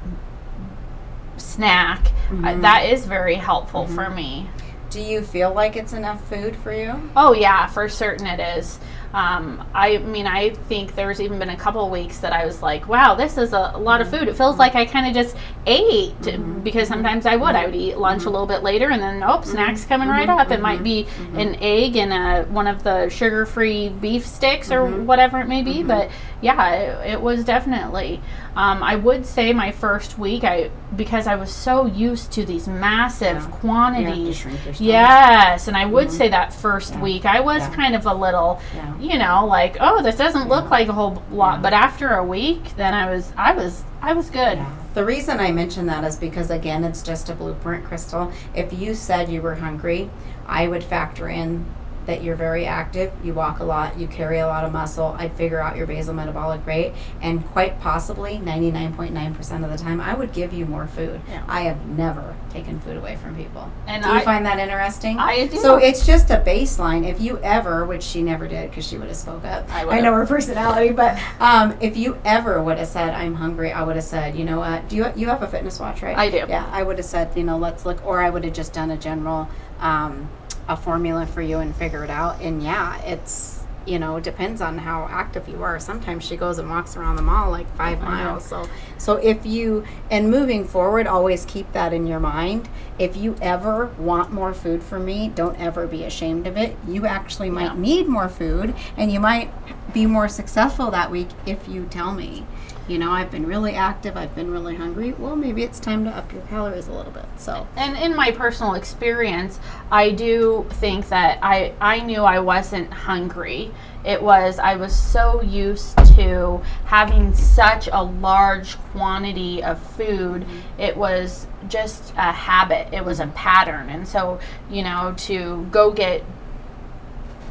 snack, uh, mm-hmm. uh, that is very helpful for mm-hmm. me. Do you feel like it's enough food for you? Oh, yeah, for certain it is. Um, I mean, I think there's even been a couple weeks that I was like, wow, this is a, lot of food. It feels like I kind of just ate mm-hmm. because sometimes I would. I would eat lunch mm-hmm. a little bit later and then, oh, snacks coming right up. It might be an egg and a, one of the sugar free beef sticks or whatever it may be. But yeah, it, it was definitely. Um, I would say my first week, I because I was so used to these massive yeah. quantities. yes, and I would mm-hmm. say that first yeah. week I was yeah. kind of a little you know, like, oh, this doesn't look like a whole lot. But after a week, then I was, I was, I was good. The reason I mention that is because again, it's just a blueprint, Crystal. If you said you were hungry, I would factor in that you're very active, you walk a lot, you carry a lot of muscle. I'd figure out your basal metabolic rate, and quite possibly 99.9% of the time, I would give you more food. Yeah. I have never taken food away from people. And do you I- find that interesting? I do. So it's just a baseline. If you ever, which she never did because she would have spoke up. I I, know her personality, but um, if you ever would have said, "I'm hungry," I would have said, "You know what? Do you you have a fitness watch, right?" I do. Yeah, I would have said, "You know, let's look," or I would have just done a general um, a formula for you and figure it out. And yeah, it's you know depends on how active you are. Sometimes she goes and walks around the mall like five miles. So so if you and moving forward, always keep that in your mind. If you ever want more food from me, don't ever be ashamed of it. You actually might Yeah. need more food, and you might be more successful that week if you tell me. You know, I've been really active. I've been really hungry. Well, maybe it's time to up your calories a little bit. So, and in my personal experience, I do think that I I knew I wasn't hungry. It was I was so used to having such a large quantity of food. Mm-hmm. It was just a habit. It was a pattern. And so, you know, to go get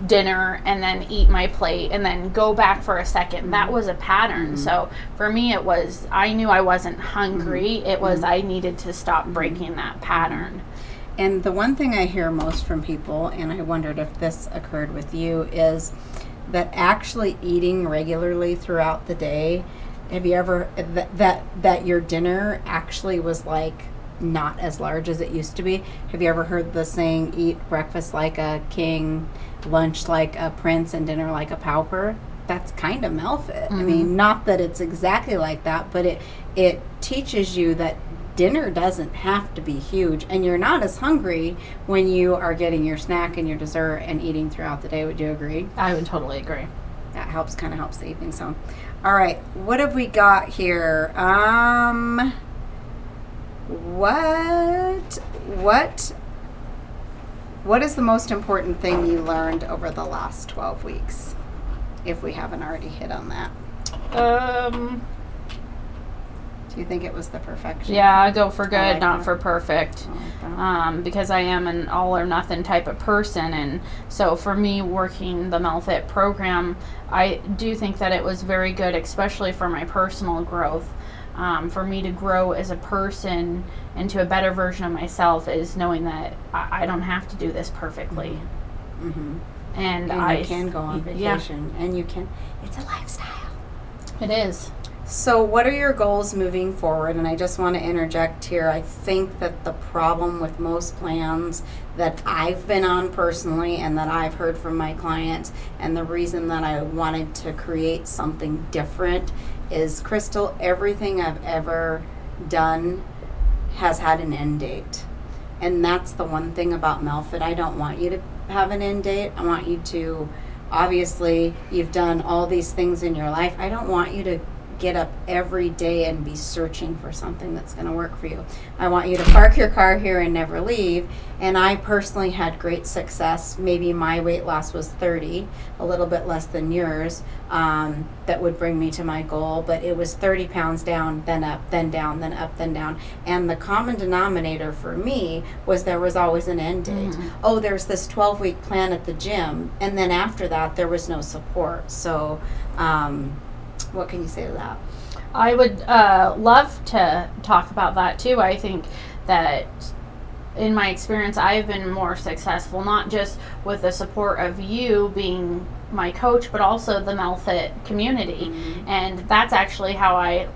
dinner and then eat my plate and then go back for a 2nd that mm-hmm. was a pattern. Mm-hmm. So for me it was i knew i wasn't hungry. Mm-hmm. It was i needed to stop breaking that pattern. And the one thing I hear most from people, and I wondered if this occurred with you, is that actually eating regularly throughout the day. Have you ever that that, that your dinner actually was like not as large as it used to be? Have you ever heard the saying "eat breakfast like a king, lunch like a prince, and dinner like a pauper"? That's kind of Melfit. I mean, not that it's exactly like that, but it it teaches you that dinner doesn't have to be huge and you're not as hungry when you are getting your snack and your dessert and eating throughout the day would you agree i would totally agree that helps kind of helps the evening so all right what have we got here um what what what is the most important thing you learned over the last 12 weeks if we haven't already hit on that um do you think it was the perfection yeah I go for good like not that. for perfect like um, because I am an all or nothing type of person. And so for me, working the Melfit program, I do think that it was very good, especially for my personal growth. Um, for me to grow as a person into a better version of myself is knowing that I, I don't have to do this perfectly. Mhm. And, and I you can go on yeah, vacation and you can it's a lifestyle it is. so what are your goals moving forward and i just want to interject here i think that the problem with most plans that i've been on personally and that i've heard from my clients and the reason that i wanted to create something different is crystal everything i've ever done has had an end date and that's the one thing about Melfit. I don't want you to have an end date. I want you to, obviously, you've done all these things in your life. I don't want you to get up every day and be searching for something that's going to work for you. I want you to park your car here and never leave. And I personally had great success. Maybe my weight loss was 30, a little bit less than yours, um, that would bring me to my goal. But it was 30 pounds down, then up, then down, then up, then down. And the common denominator for me was there was always an end date. Oh, there's this 12 week plan at the gym. And then after that, there was no support. So, um, what can you say to that? I would uh, love to talk about that too. I think that in my experience, I've been more successful, not just with the support of you being my coach, but also the Melfit community. And that's actually how I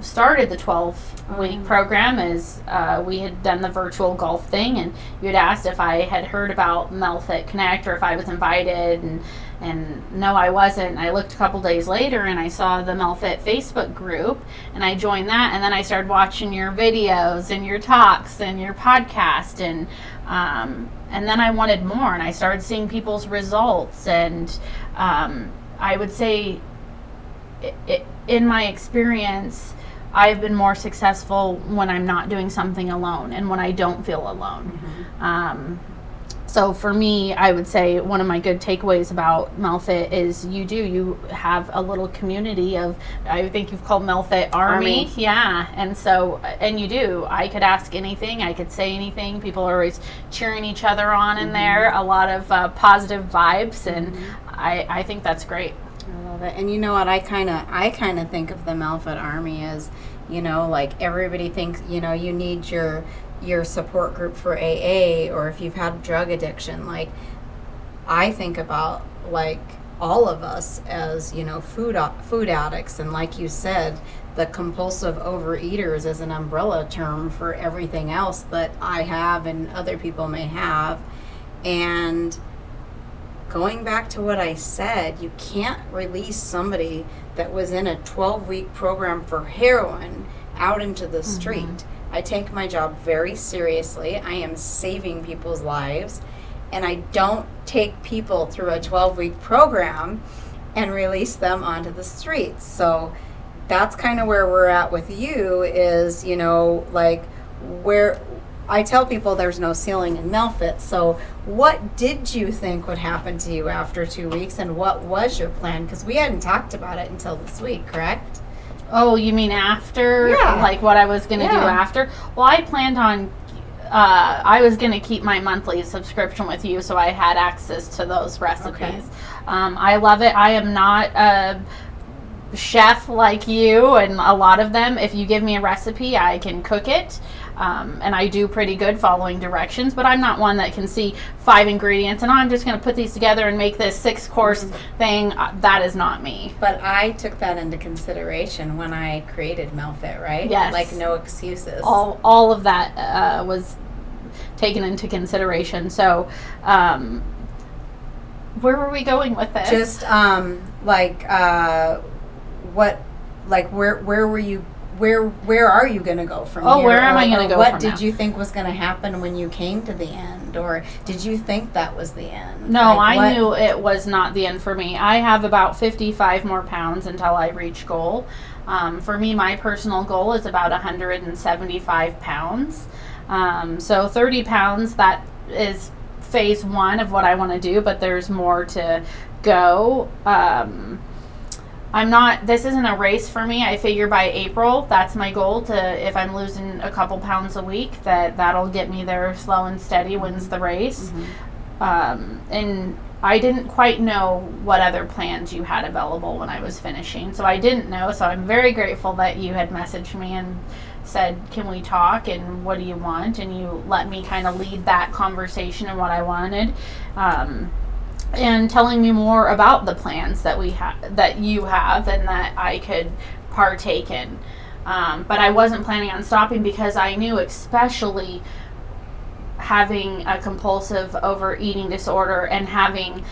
started the 12 week Oh. program is uh, we had done the virtual golf thing and you had asked if I had heard about Melfit Connect or if I was invited and and no I wasn't I looked a couple days later and I saw the Melfit Facebook group and I joined that and then I started watching your videos and your talks and your podcast and um, and then I wanted more and I started seeing people's results and um, I would say i i in my experience, I've been more successful when I'm not doing something alone and when I don't feel alone. Um, so for me, I would say one of my good takeaways about Melfit is you do you have a little community of I think you've called Melfit Army. Army. yeah, and so and you do. I could ask anything, I could say anything. People are always cheering each other on in there. A lot of uh, positive vibes, and I I think that's great. I love it. And you know what? I kind of I kind of think of the Melfit Army as, you know, like everybody thinks, you know, you need your your support group for AA or if you've had drug addiction. Like I think about like all of us as, you know, food food addicts and like you said, the compulsive overeaters is an umbrella term for everything else that I have and other people may have. And going back to what I said, you can't release somebody that was in a 12 week program for heroin out into the mm-hmm. street. I take my job very seriously. I am saving people's lives. And I don't take people through a 12 week program and release them onto the streets. So that's kind of where we're at with you is, you know, like where I tell people there's no ceiling in Melfit. So, what did you think would happen to you after two weeks, and what was your plan? Because we hadn't talked about it until this week, correct? Oh, you mean after? Yeah. Like what I was going to do after? Well, I planned on. Uh, I was going to keep my monthly subscription with you, so I had access to those recipes. Okay. Um, I love it. I am not a chef like you, and a lot of them. If you give me a recipe, I can cook it. Um, and I do pretty good following directions, but I'm not one that can see five ingredients and oh, I'm just going to put these together and make this six course Mm-hmm. thing. Uh, that is not me. But I took that into consideration when I created Melfit, right? Yes. Like no excuses. all all of that uh, was taken into consideration. So, um, where were we going with this? Just um, like uh, what, like where where were you? Where where are you going to go from here? Oh, here? where am Or- I gonna or go What did now? you think was going to happen when you came to the end, or did you think that was the end? no, Like, I what- knew it was not the end for me. I have about 55 more pounds until I reach goal. Um, for me, my personal goal is about 175 pounds. Um, so 30 pounds, that is phase one of what I want to do, but there's more to go. Um, I'm not. This isn't a race for me. I figure by April, that's my goal. To if I'm losing a couple pounds a week, that that'll get me there slow and steady. Wins the race. Um, and I didn't quite know what other plans you had available when I was finishing, so I didn't know. So I'm very grateful that you had messaged me and said, "Can we talk?" and "What do you want?" and you let me kind of lead that conversation and what I wanted. Um, and telling me more about the plans that we have that you have and that I could partake in. Um, but I wasn't planning on stopping because I knew, especially having a compulsive overeating disorder and having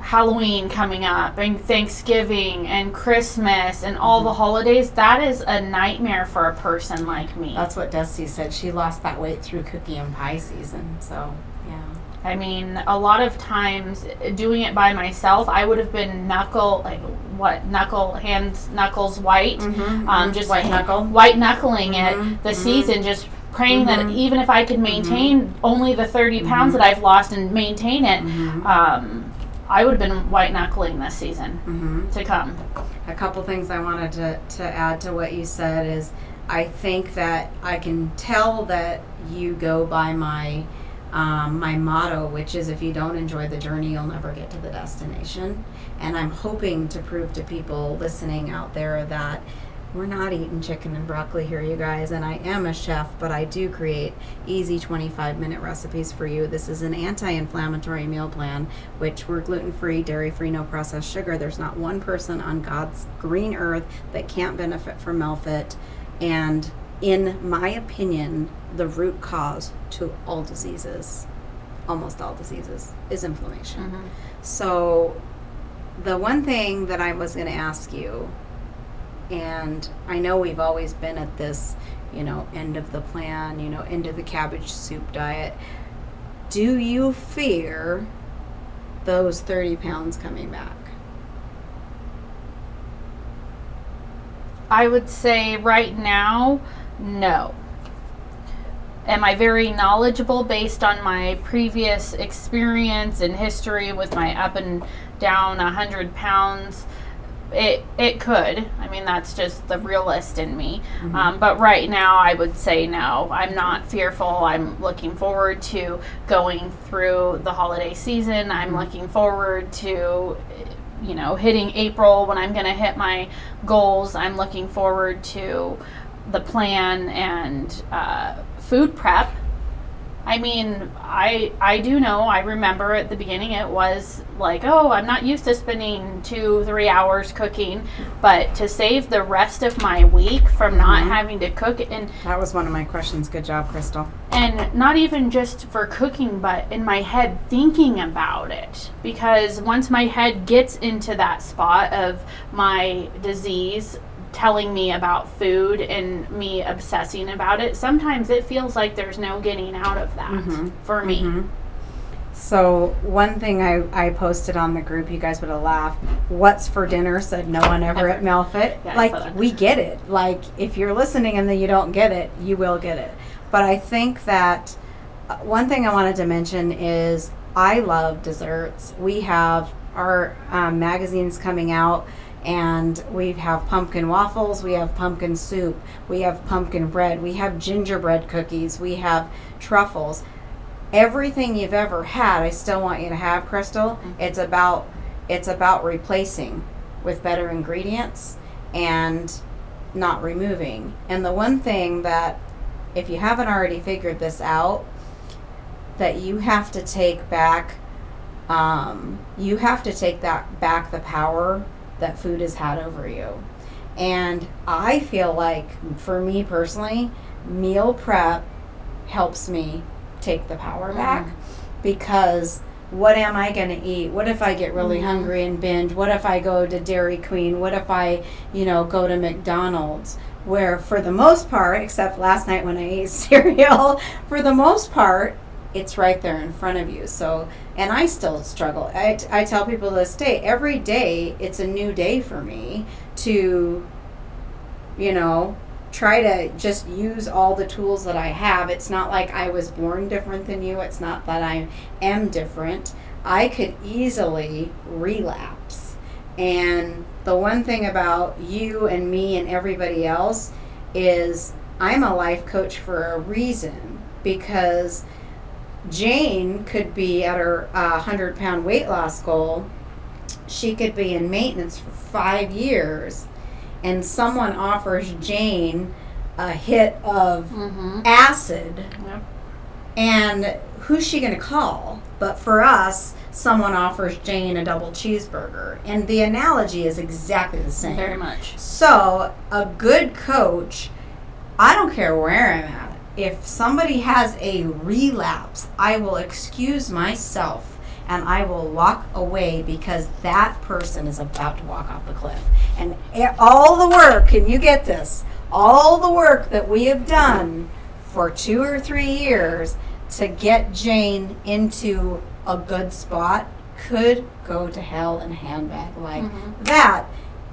Halloween coming up and Thanksgiving and Christmas and all the holidays, that is a nightmare for a person like me. That's what Dusty said. She lost that weight through cookie and pie season. So. I mean, a lot of times doing it by myself, I would have been knuckle, like what knuckle hands knuckles white, Mhm, um, mhm. just White knuckle. white knuckling it Mhm, the mhm. season, just praying that Mhm. even if I could maintain only the thirty pounds that I've lost and maintain it, um, I would have been white knuckling this season to come. A couple things I wanted to, to add to what you said is I think that I can tell that you go by my um, my motto, which is if you don't enjoy the journey, you'll never get to the destination. And I'm hoping to prove to people listening out there that we're not eating chicken and broccoli here, you guys. And I am a chef, but I do create easy 25 minute recipes for you. This is an anti inflammatory meal plan, which we're gluten free, dairy free, no processed sugar. There's not one person on God's green earth that can't benefit from Melfit. And in my opinion, the root cause to all diseases, almost all diseases, is inflammation. Mm-hmm. So, the one thing that I was going to ask you, and I know we've always been at this, you know, end of the plan, you know, end of the cabbage soup diet. Do you fear those 30 pounds coming back? I would say right now, no. am I very knowledgeable based on my previous experience and history with my up and down 100 pounds? It, it could. I mean, that's just the realist in me. Mm-hmm. Um, but right now, I would say no. I'm not fearful. I'm looking forward to going through the holiday season. I'm mm-hmm. looking forward to you know, hitting April when I'm going to hit my goals. I'm looking forward to the plan and uh, food prep. I mean, I I do know. I remember at the beginning it was like, oh, I'm not used to spending two three hours cooking, but to save the rest of my week from not mm-hmm. having to cook and that was one of my questions. Good job, Crystal. And not even just for cooking, but in my head thinking about it because once my head gets into that spot of my disease telling me about food and me obsessing about it, sometimes it feels like there's no getting out of that mm-hmm. for me. Mm-hmm. So one thing I, I posted on the group, you guys would have laughed. What's for dinner? Said no one ever, ever. at Melfit. Yeah, like we get it. Like if you're listening and then you don't get it, you will get it. But I think that uh, one thing I wanted to mention is I love desserts. We have our um, magazines coming out and we have pumpkin waffles, we have pumpkin soup, we have pumpkin bread, we have gingerbread cookies, we have truffles. Everything you've ever had, I still want you to have, Crystal. Mm-hmm. It's about it's about replacing with better ingredients and not removing. And the one thing that if you haven't already figured this out, that you have to take back um, you have to take that back the power that food has had over you. And I feel like, for me personally, meal prep helps me take the power back mm. because what am I going to eat? What if I get really mm. hungry and binge? What if I go to Dairy Queen? What if I, you know, go to McDonald's? Where, for the most part, except last night when I ate cereal, for the most part, it's right there in front of you. So, and I still struggle. I, I tell people this day, every day it's a new day for me to, you know, try to just use all the tools that I have. It's not like I was born different than you, it's not that I am different. I could easily relapse. And the one thing about you and me and everybody else is I'm a life coach for a reason because Jane could be at her uh, 100 pound weight loss goal. She could be in maintenance for five years, and someone offers Jane a hit of mm-hmm. acid. Yep. And who's she going to call? But for us, someone offers Jane a double cheeseburger. And the analogy is exactly the same. Very much. So, a good coach, I don't care where I'm at if somebody has a relapse, I will excuse myself and I will walk away because that person is about to walk off the cliff. And all the work, and you get this, all the work that we have done for two or three years to get Jane into a good spot could go to hell in a handbag like mm-hmm. that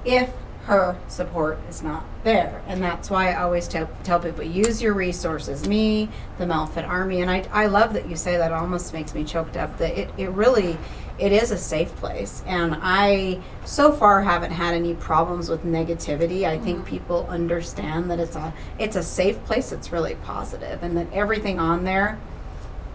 if her support is not there. And that's why I always tell, tell people use your resources. Me, the Melfit Army, and I, I love that you say that. It almost makes me choked up. That it, it really it is a safe place, and I so far haven't had any problems with negativity. I think mm-hmm. people understand that it's a it's a safe place. It's really positive, and that everything on there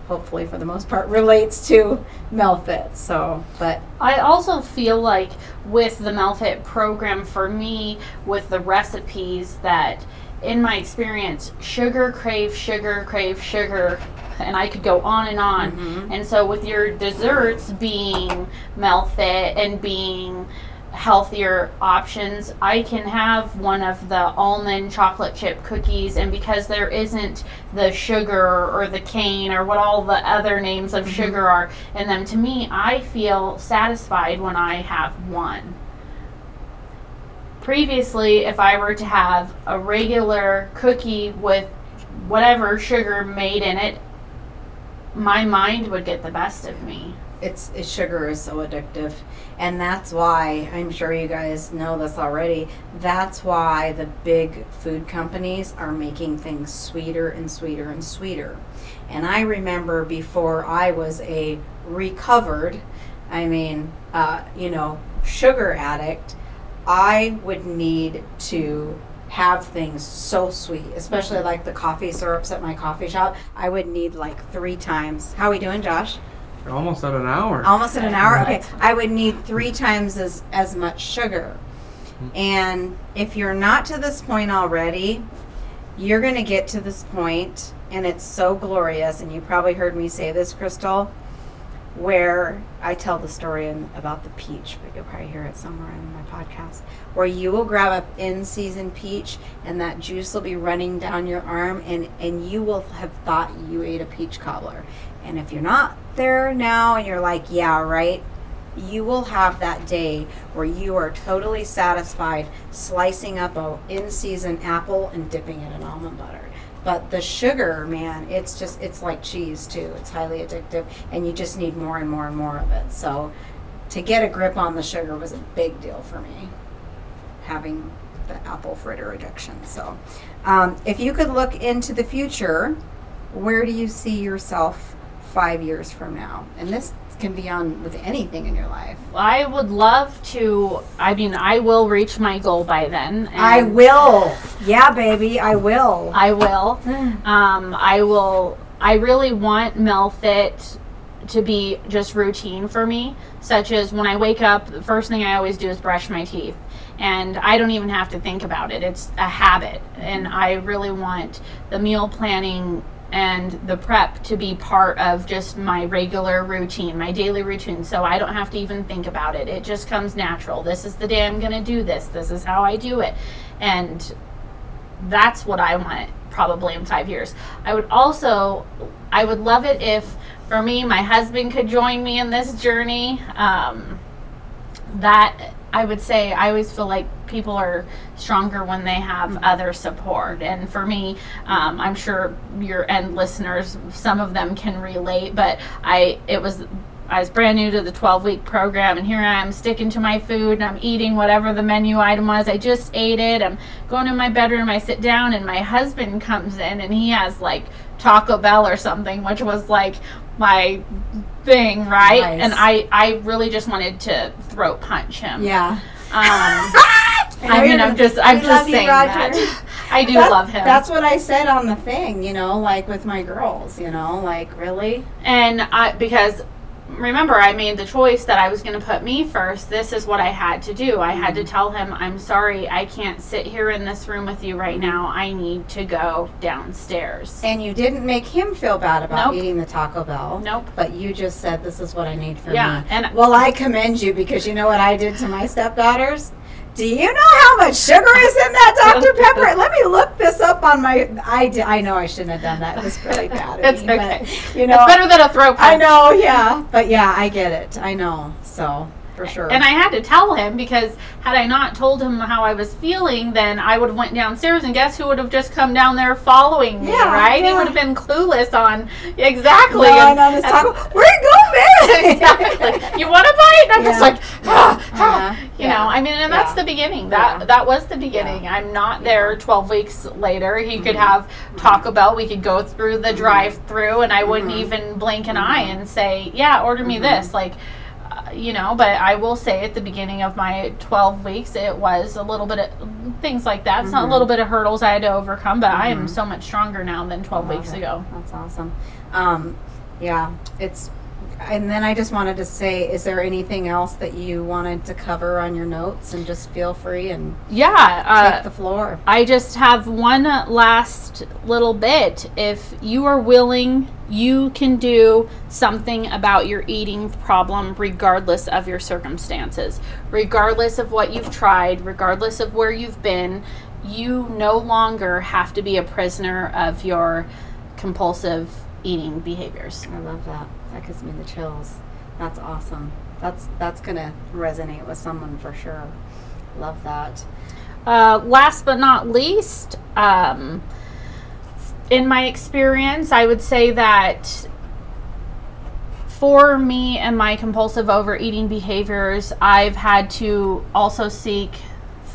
hopefully for the most part relates to Melfit. So, but I also feel like with the Melfit program for me with the recipes that in my experience sugar crave sugar crave sugar and I could go on and on. Mm-hmm. And so with your desserts being Melfit and being healthier options. I can have one of the almond chocolate chip cookies, and because there isn't the sugar or the cane or what all the other names of mm-hmm. sugar are in them, to me, I feel satisfied when I have one. Previously, if I were to have a regular cookie with whatever sugar made in it, my mind would get the best of me. It's, sugar is so addictive, and that's why I'm sure you guys know this already. That's why the big food companies are making things sweeter and sweeter and sweeter. And I remember before I was a recovered, I mean, uh, you know, sugar addict, I would need to have things so sweet, especially like the coffee syrups at my coffee shop. I would need like three times. How we doing, Josh? Almost at an hour. Almost at an hour. Okay, I would need three times as as much sugar. Mm-hmm. And if you're not to this point already, you're going to get to this point, and it's so glorious. And you probably heard me say this, Crystal, where I tell the story in, about the peach, but you'll probably hear it somewhere in my podcast, where you will grab a in season peach, and that juice will be running down your arm, and and you will have thought you ate a peach cobbler. And if you're not there now, and you're like, yeah, right, you will have that day where you are totally satisfied slicing up a in-season apple and dipping it in almond butter. But the sugar man it's just it's like cheese too. It's highly addictive and you just need more and more and more of it. So to get a grip on the sugar was a big deal for me having the apple fritter addiction. So um, if you could look into the future where do you see yourself five years from now and this can be on with anything in your life I would love to. I mean, I will reach my goal by then. and i will yeah baby i will I will. Um, I will. I really want MelFit to be just routine for me, such as when I wake up, the first thing I always do is brush my teeth. And I don't even have to think about it. It's a habit. And I really want the meal planning and the prep to be part of just my regular routine, my daily routine. So I don't have to even think about it. It just comes natural. This is the day I'm going to do this. This is how I do it. And that's what I want probably in five years. I would also, I would love it if, for me, my husband could join me in this journey. Um, that I would say I always feel like people are stronger when they have other support. And for me, um, I'm sure your and listeners, some of them can relate. But I, it was. I was brand new to the 12 week program, and here I am sticking to my food and I'm eating whatever the menu item was. I just ate it. I'm going in my bedroom, I sit down, and my husband comes in and he has like Taco Bell or something, which was like my thing, right? Nice. And I, I really just wanted to throat punch him. yeah Um, I mean, I'm just, I'm just love you, saying that. I do That- love him. That's what I said on the thing, you know, like with my girls, you know, like really? and I, because remember, I made the choice that I was going to put me first. This is what I had to do. I Mm-hmm. had to tell him, I'm sorry, I can't sit here in this room with you right now. I need to go downstairs. And you didn't make him feel bad about Nope. eating the Taco Bell. Nope. But you just said this is what I need for Yeah, me. and- well, I commend you because you know what I did to my stepdaughters. Do you know how much sugar is in that Dr. Pepper? Let me look this up on my. I, know I shouldn't have done that. It was really bad. It's me, okay. But, you know, it's better than a throat punch. I know, yeah, but yeah, I get it. I know, so for sure. And I had to tell him because had I not told him how I was feeling, then I would have went downstairs and guess who would have just come down there following me, Yeah, right? He would have been clueless on exactly. no, and- and on his and-. Where you go, man? exactly. You want a bite? I'm just like, ah, ah. Uh-huh. you Yeah. know. I mean, and that's the beginning. That Yeah. that was the beginning. I'm not there 12 weeks later. He could Mm-hmm. have Taco Bell. We could go through the drive-through, and I wouldn't even blink an eye Mm-hmm. and say, "Yeah, order me this." Like. You know, but I will say at the beginning of my 12 weeks, it was a little bit of things like that. It's not a Mm-hmm. little bit of hurdles I had to overcome, but I am so much stronger now than 12 weeks it. ago. That's awesome. Um, yeah, it's. And then I just wanted to say, is there anything else that you wanted to cover on your notes? And just feel free and Yeah. Uh, take the floor. I just have one last little bit. If you are willing, you can do something about your eating problem regardless of your circumstances, regardless of what you've tried, regardless of where you've been. You no longer have to be a prisoner of your compulsive eating behaviors. I love that. That gives me the chills. That's awesome. That's that's gonna resonate with someone for sure. Love that. Uh, last but not least, um, in my experience, I would say that for me and my compulsive overeating behaviors, I've had to also seek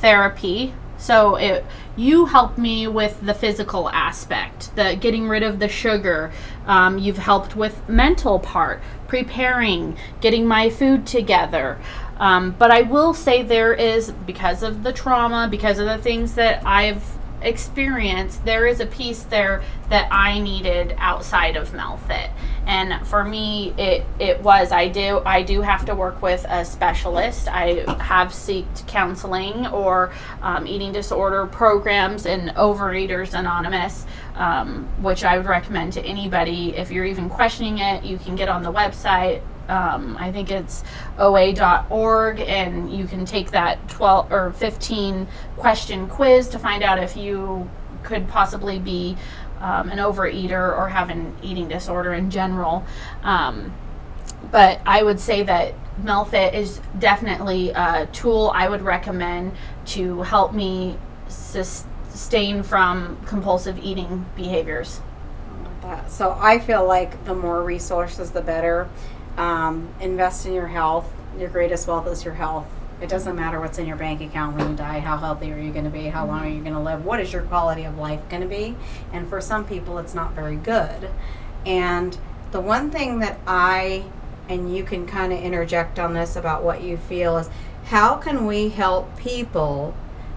therapy. So it you helped me with the physical aspect, the getting rid of the sugar. Um, you've helped with mental part, preparing, getting my food together. Um, but I will say there is because of the trauma, because of the things that I've experience, there is a piece there that I needed outside of Melfit. And for me, it it was I do I do have to work with a specialist. I have sought counseling or um, eating disorder programs and Overeaters Anonymous, um, which I would recommend to anybody. If you're even questioning it, you can get on the website um, I think it's oa.org, and you can take that 12 or 15 question quiz to find out if you could possibly be um, an overeater or have an eating disorder in general. Um, but I would say that Melfit is definitely a tool I would recommend to help me sustain from compulsive eating behaviors. So I feel like the more resources, the better. Um, invest in your health. Your greatest wealth is your health. It doesn't matter what's in your bank account when you die. How healthy are you going to be? How long are you going to live? What is your quality of life going to be? And for some people, it's not very good. And the one thing that I, and you can kind of interject on this about what you feel, is how can we help people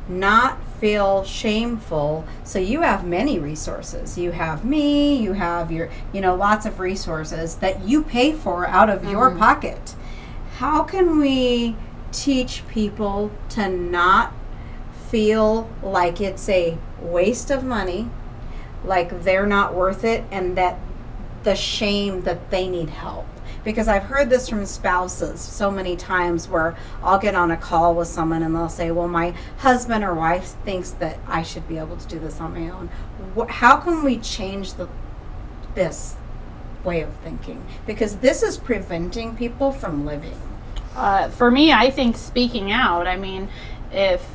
not feel shameful. So you have many resources. You have me, you have your, you know, lots of resources that you pay for out of mm-hmm. your pocket. How can we teach people to not feel like it's a waste of money, like they're not worth it, and that the shame that they need help? Because I've heard this from spouses so many times where I'll get on a call with someone and they'll say, Well, my husband or wife thinks that I should be able to do this on my own. How can we change the, this way of thinking? Because this is preventing people from living. Uh, for me, I think speaking out, I mean, if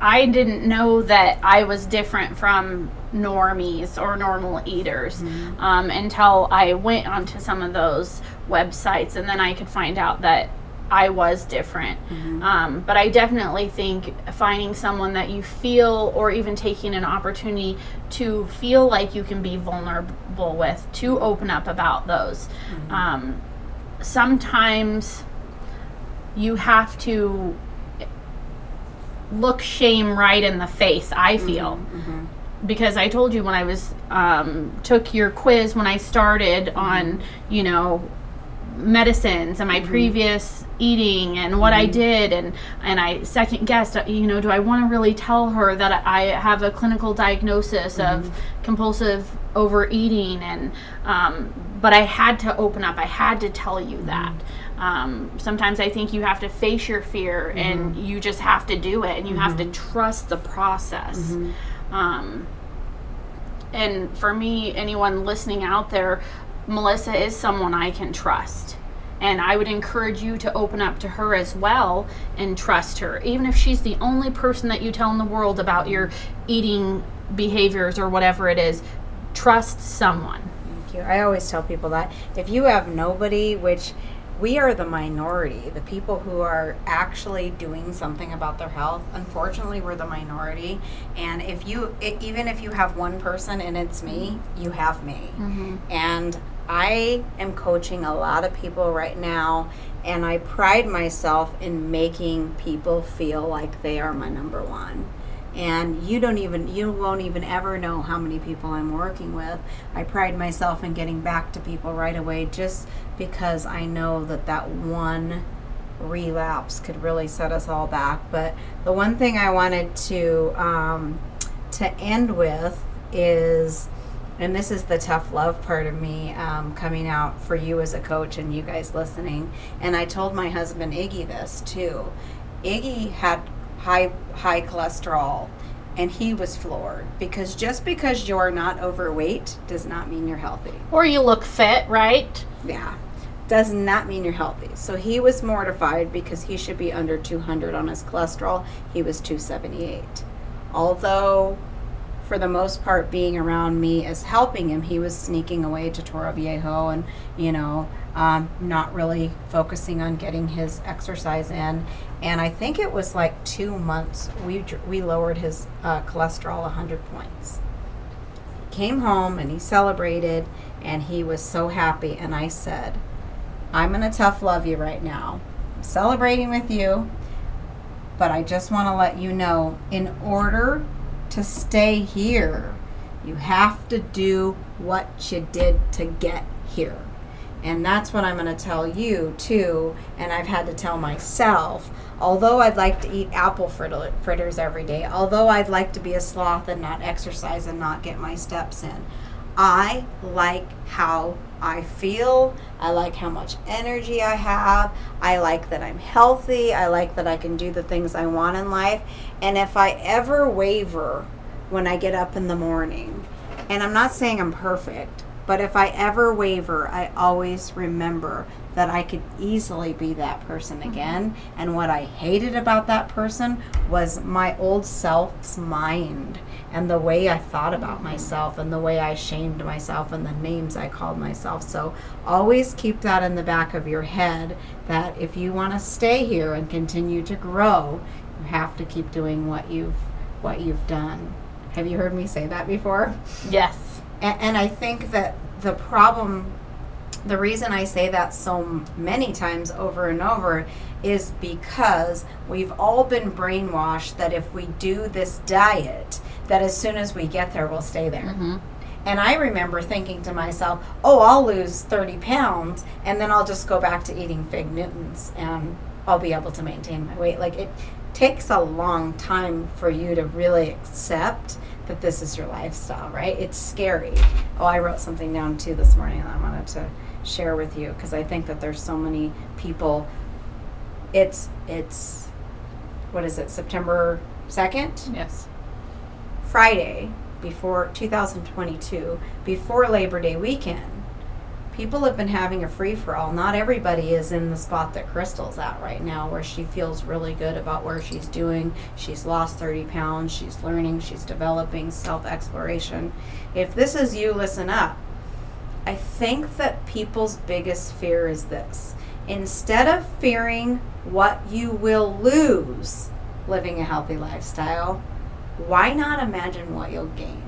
I didn't know that I was different from normies or normal eaters mm-hmm. um, until I went onto some of those websites, and then I could find out that I was different. Mm-hmm. Um, but I definitely think finding someone that you feel, or even taking an opportunity to feel like you can be vulnerable with, to open up about those. Mm-hmm. Um, sometimes you have to look shame right in the face. I mm-hmm, feel. Mm-hmm. Because I told you when I was um, took your quiz when I started mm-hmm. on you know medicines and my mm-hmm. previous eating and what I mm-hmm. did and and I second guessed uh, you know do I want to really tell her that I have a clinical diagnosis of mm-hmm. compulsive overeating and um, but I had to open up I had to tell you that um, sometimes I think you have to face your fear mm-hmm. and you just have to do it and you mm-hmm. have to mm-hmm. trust the process. Um, and for me, anyone listening out there, Melissa is someone I can trust. And I would encourage you to open up to her as well and trust her. Even if she's the only person that you tell in the world about your eating behaviors or whatever it is, trust someone. Thank you. I always tell people that if you have nobody, which we are the minority, the people who are actually doing something about their health. Unfortunately, we're the minority. And if you, it, even if you have one person and it's me, you have me. Mm-hmm. And I am coaching a lot of people right now, and I pride myself in making people feel like they are my number one and you don't even you won't even ever know how many people I'm working with. I pride myself in getting back to people right away just because I know that that one relapse could really set us all back. But the one thing I wanted to um, to end with is, and this is the tough love part of me um, coming out for you as a coach and you guys listening. And I told my husband Iggy this too. Iggy had high high cholesterol and he was floored. Because just because you're not overweight does not mean you're healthy. Or you look fit right? Yeah. Does not mean you're healthy. So he was mortified because he should be under 200 on his cholesterol. He was 278 although for the most part, being around me is helping him. He was sneaking away to Toro Viejo and, you know, um, not really focusing on getting his exercise in. And I think it was like two months, we, we lowered his uh, cholesterol 100 points. He came home and he celebrated and he was so happy. And I said, I'm going to tough love you right now. I'm celebrating with you, but I just want to let you know in order to stay here, you have to do what you did to get here. And that's what I'm going to tell you too. And I've had to tell myself, although I'd like to eat apple fritters every day, although I'd like to be a sloth and not exercise and not get my steps in, I like how I feel. I like how much energy I have. I like that I'm healthy. I like that I can do the things I want in life. And if I ever waver when I get up in the morning, and I'm not saying I'm perfect, but if I ever waver, I always remember that I could easily be that person mm-hmm. again. And what I hated about that person was my old self's mind and the way I thought about mm-hmm. myself and the way I shamed myself and the names I called myself. So always keep that in the back of your head that if you want to stay here and continue to grow, you have to keep doing what you've what you've done. Have you heard me say that before? Yes. And, and I think that the problem, the reason I say that so many times over and over is because we've all been brainwashed that if we do this diet, that as soon as we get there, we'll stay there. Mm-hmm. And I remember thinking to myself, oh, I'll lose 30 pounds and then I'll just go back to eating Fig Newtons and I'll be able to maintain my weight. Like it takes a long time for you to really accept that this is your lifestyle, right? It's scary. Oh, I wrote something down too this morning that I wanted to share with you because I think that there's so many people. It's, it's, what is it, September 2nd? Yes. Friday before 2022, before Labor Day weekend, people have been having a free for all. Not everybody is in the spot that Crystal's at right now, where she feels really good about where she's doing. She's lost 30 pounds, she's learning, she's developing self exploration. If this is you, listen up. I think that people's biggest fear is this. Instead of fearing what you will lose living a healthy lifestyle, why not imagine what you'll gain?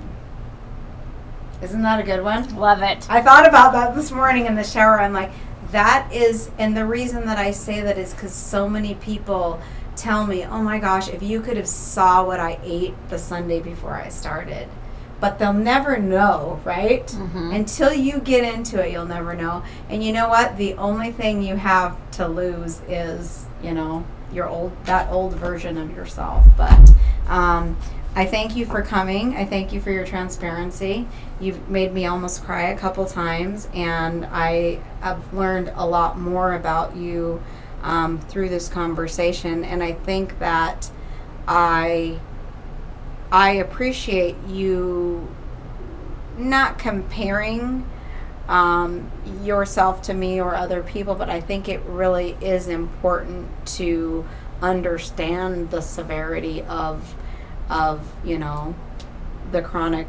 Isn't that a good one? Love it. I thought about that this morning in the shower. I'm like, that is, and the reason that I say that is because so many people tell me, oh my gosh, if you could have saw what I ate the Sunday before I started. But they'll never know, right? Mhm. Until you get into it, you'll never know. And you know what? The only thing you have to lose is, you know, your old that old version of yourself. But um, I thank you for coming. I thank you for your transparency. You've made me almost cry a couple times, and I have learned a lot more about you um, through this conversation. And I think that I I appreciate you not comparing um, yourself to me or other people, but I think it really is important to understand the severity of of you know the chronic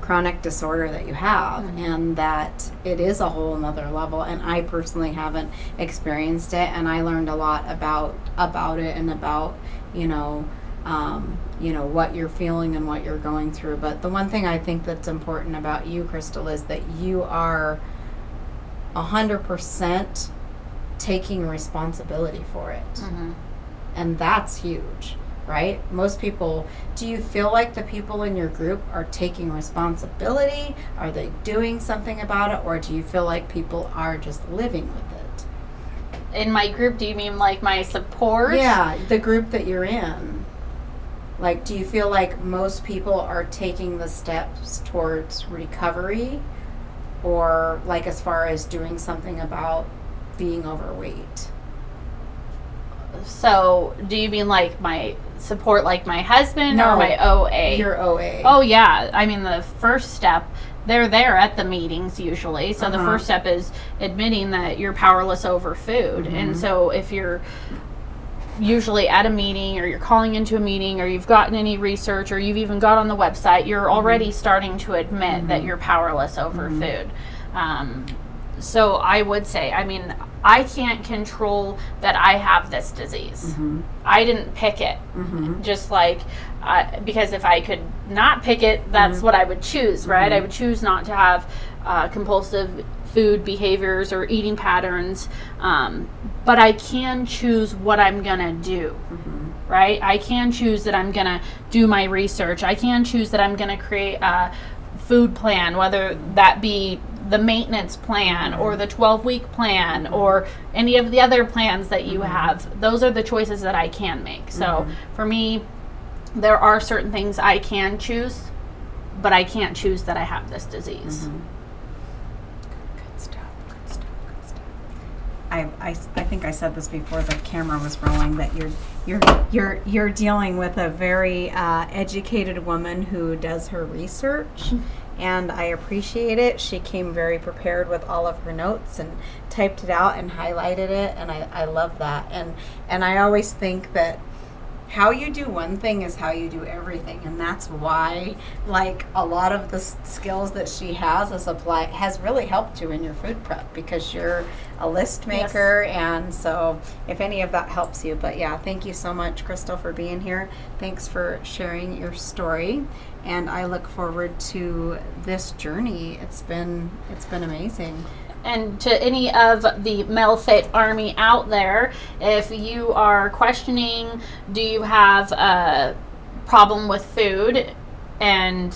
chronic disorder that you have and that it is a whole another level and i personally haven't experienced it and i learned a lot about about it and about you know um, you know what you're feeling and what you're going through. But the one thing i think that's important about you crystal is that you are 100% taking responsibility for it. Mhm. and that's huge right? Most people do you feel like the people in your group are taking responsibility? Are they doing something about it? Or do you feel like people are just living with it? In my group, do you mean like my support? yeah the group that you're in like do you feel like most people are taking the steps towards recovery or like as far as doing something about being overweight So, do you mean like my support, like my husband No, or my OA? your oa Oh yeah, I mean the first step. They're there at the meetings usually. So the Uh-huh. first step is admitting that you're powerless over food. Mm-hmm. And so if you're usually at a meeting or you're calling into a meeting or you've gotten any research or you've even got on the website, you're mm-hmm. already starting to admit that mm-hmm. you're powerless over mm-hmm. food. Um, so I would say, I mean, I can't control that I have this disease. I didn't pick it. Just like, uh, because if I could not pick it, that's what I would choose, right? I would choose not to have uh, compulsive food behaviors or eating patterns. Um, but I can choose what I'm going to do, right? I can choose that I'm going to do my research. I can choose that I'm going to create a food plan, whether that be the maintenance plan or the 12 week plan or any of the other plans that you mm-hmm. have. Those are the choices that I can make. So mm-hmm. for me, there are certain things I can choose, but I can't choose that I have this disease. Mm-hmm. Good stuff. Good stuff. Good stuff. I, I, I think I said this before the camera was rolling that you're you're you're you're dealing with a very uh, educated woman who does her research, and I appreciate it. She came very prepared with all of her notes and typed it out and highlighted it, and I, I love that. And and I always think that how you do one thing is how you do everything and that's why like a lot of the skills that she has as apply has really helped you in your food prep because you're a list Yes. maker and so if any of that helps you but yeah thank you so much crystal for being here thanks for sharing your story and i look forward to this journey it's been it's been amazing and to any of the Melfit army out there, if you are questioning, do you have a problem with food and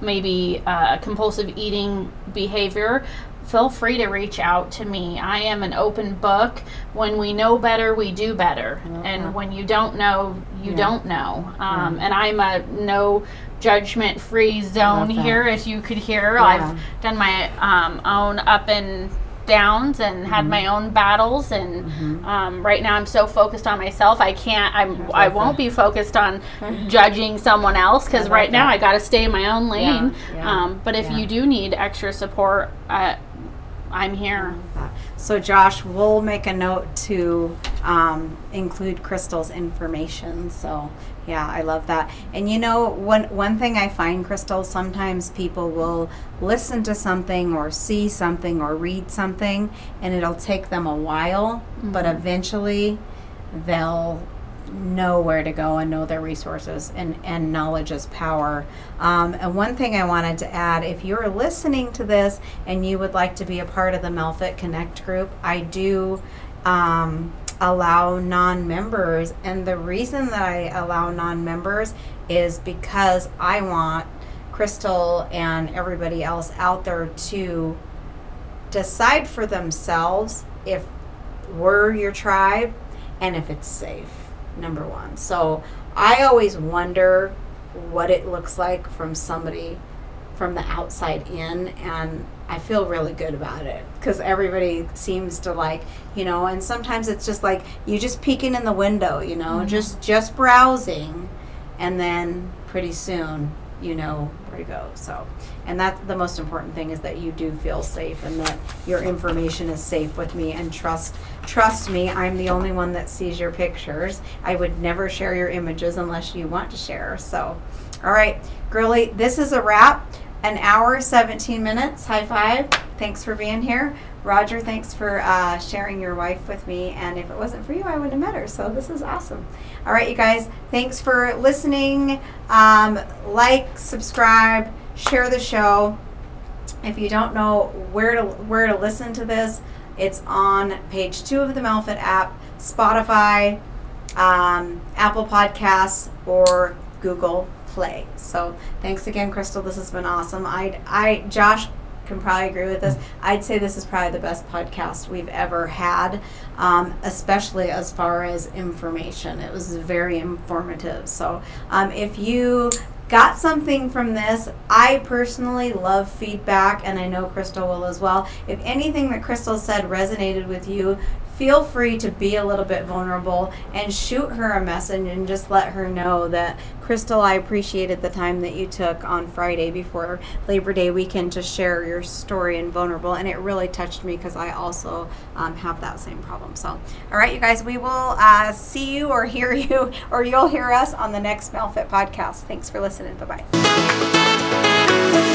maybe uh, compulsive eating behavior? Feel free to reach out to me. I am an open book. When we know better, we do better. And when you don't know, you Yeah. don't know. Um, And I'm a no judgment free zone here, as you could hear. Yeah. I've done my um, own up and downs and Mm-hmm. had my own battles and um, right now i'm so focused on myself i can't i'm i love won't that. be focused on judging someone else because right now i got to stay in my own lane yeah, um, but if yeah. you do need extra support uh, i'm here So, Josh, we'll make a note to um, include Crystal's information. So, yeah, I love that. And you know, one one thing I find, Crystal, sometimes people will listen to something or see something or read something, and it'll take them a while, but eventually they'll know where to go and know their resources and, and knowledge is power um, and one thing i wanted to add if you're listening to this and you would like to be a part of the melfit connect group i do um, allow non-members and the reason that i allow non-members is because i want crystal and everybody else out there to decide for themselves if we're your tribe and if it's safe number one. So i always wonder what it looks like from somebody from the outside in and i feel really good about it because everybody seems to like you know and sometimes it's just like you just peeking in the window you know mm-hmm. just just browsing and then pretty soon you know where to go. So and that's the most important thing is that you do feel safe and that your information is safe with me and trust trust me i'm the only one that sees your pictures. I would never share your images unless you want to share so. All right girly this is a wrap an hour 17 minutes. High five. Thanks for being here. Roger thanks for uh, sharing your wife with me and if it wasn't for you i wouldn't have met her so this is awesome. All right you guys thanks for listening. Um, like subscribe share the show. If you don't know where to where to listen to this it's on page two of the melfit app spotify um, apple podcasts or google play. So thanks again crystal. This has been awesome. I i josh can probably agree with this. I'd say this is probably the best podcast we've ever had um, especially as far as information. It was very informative. So um, if you got something from this. I personally love feedback, and I know Crystal will as well. If anything that Crystal said resonated with you, feel free to be a little bit vulnerable and shoot her a message and just let her know that Crystal, I appreciated the time that you took on Friday before Labor Day weekend to share your story and vulnerable, and it really touched me because I also um, have that same problem. So, all right, you guys, we will uh, see you or hear you, or you'll hear us on the next Fit podcast. Thanks for listening. Bye bye.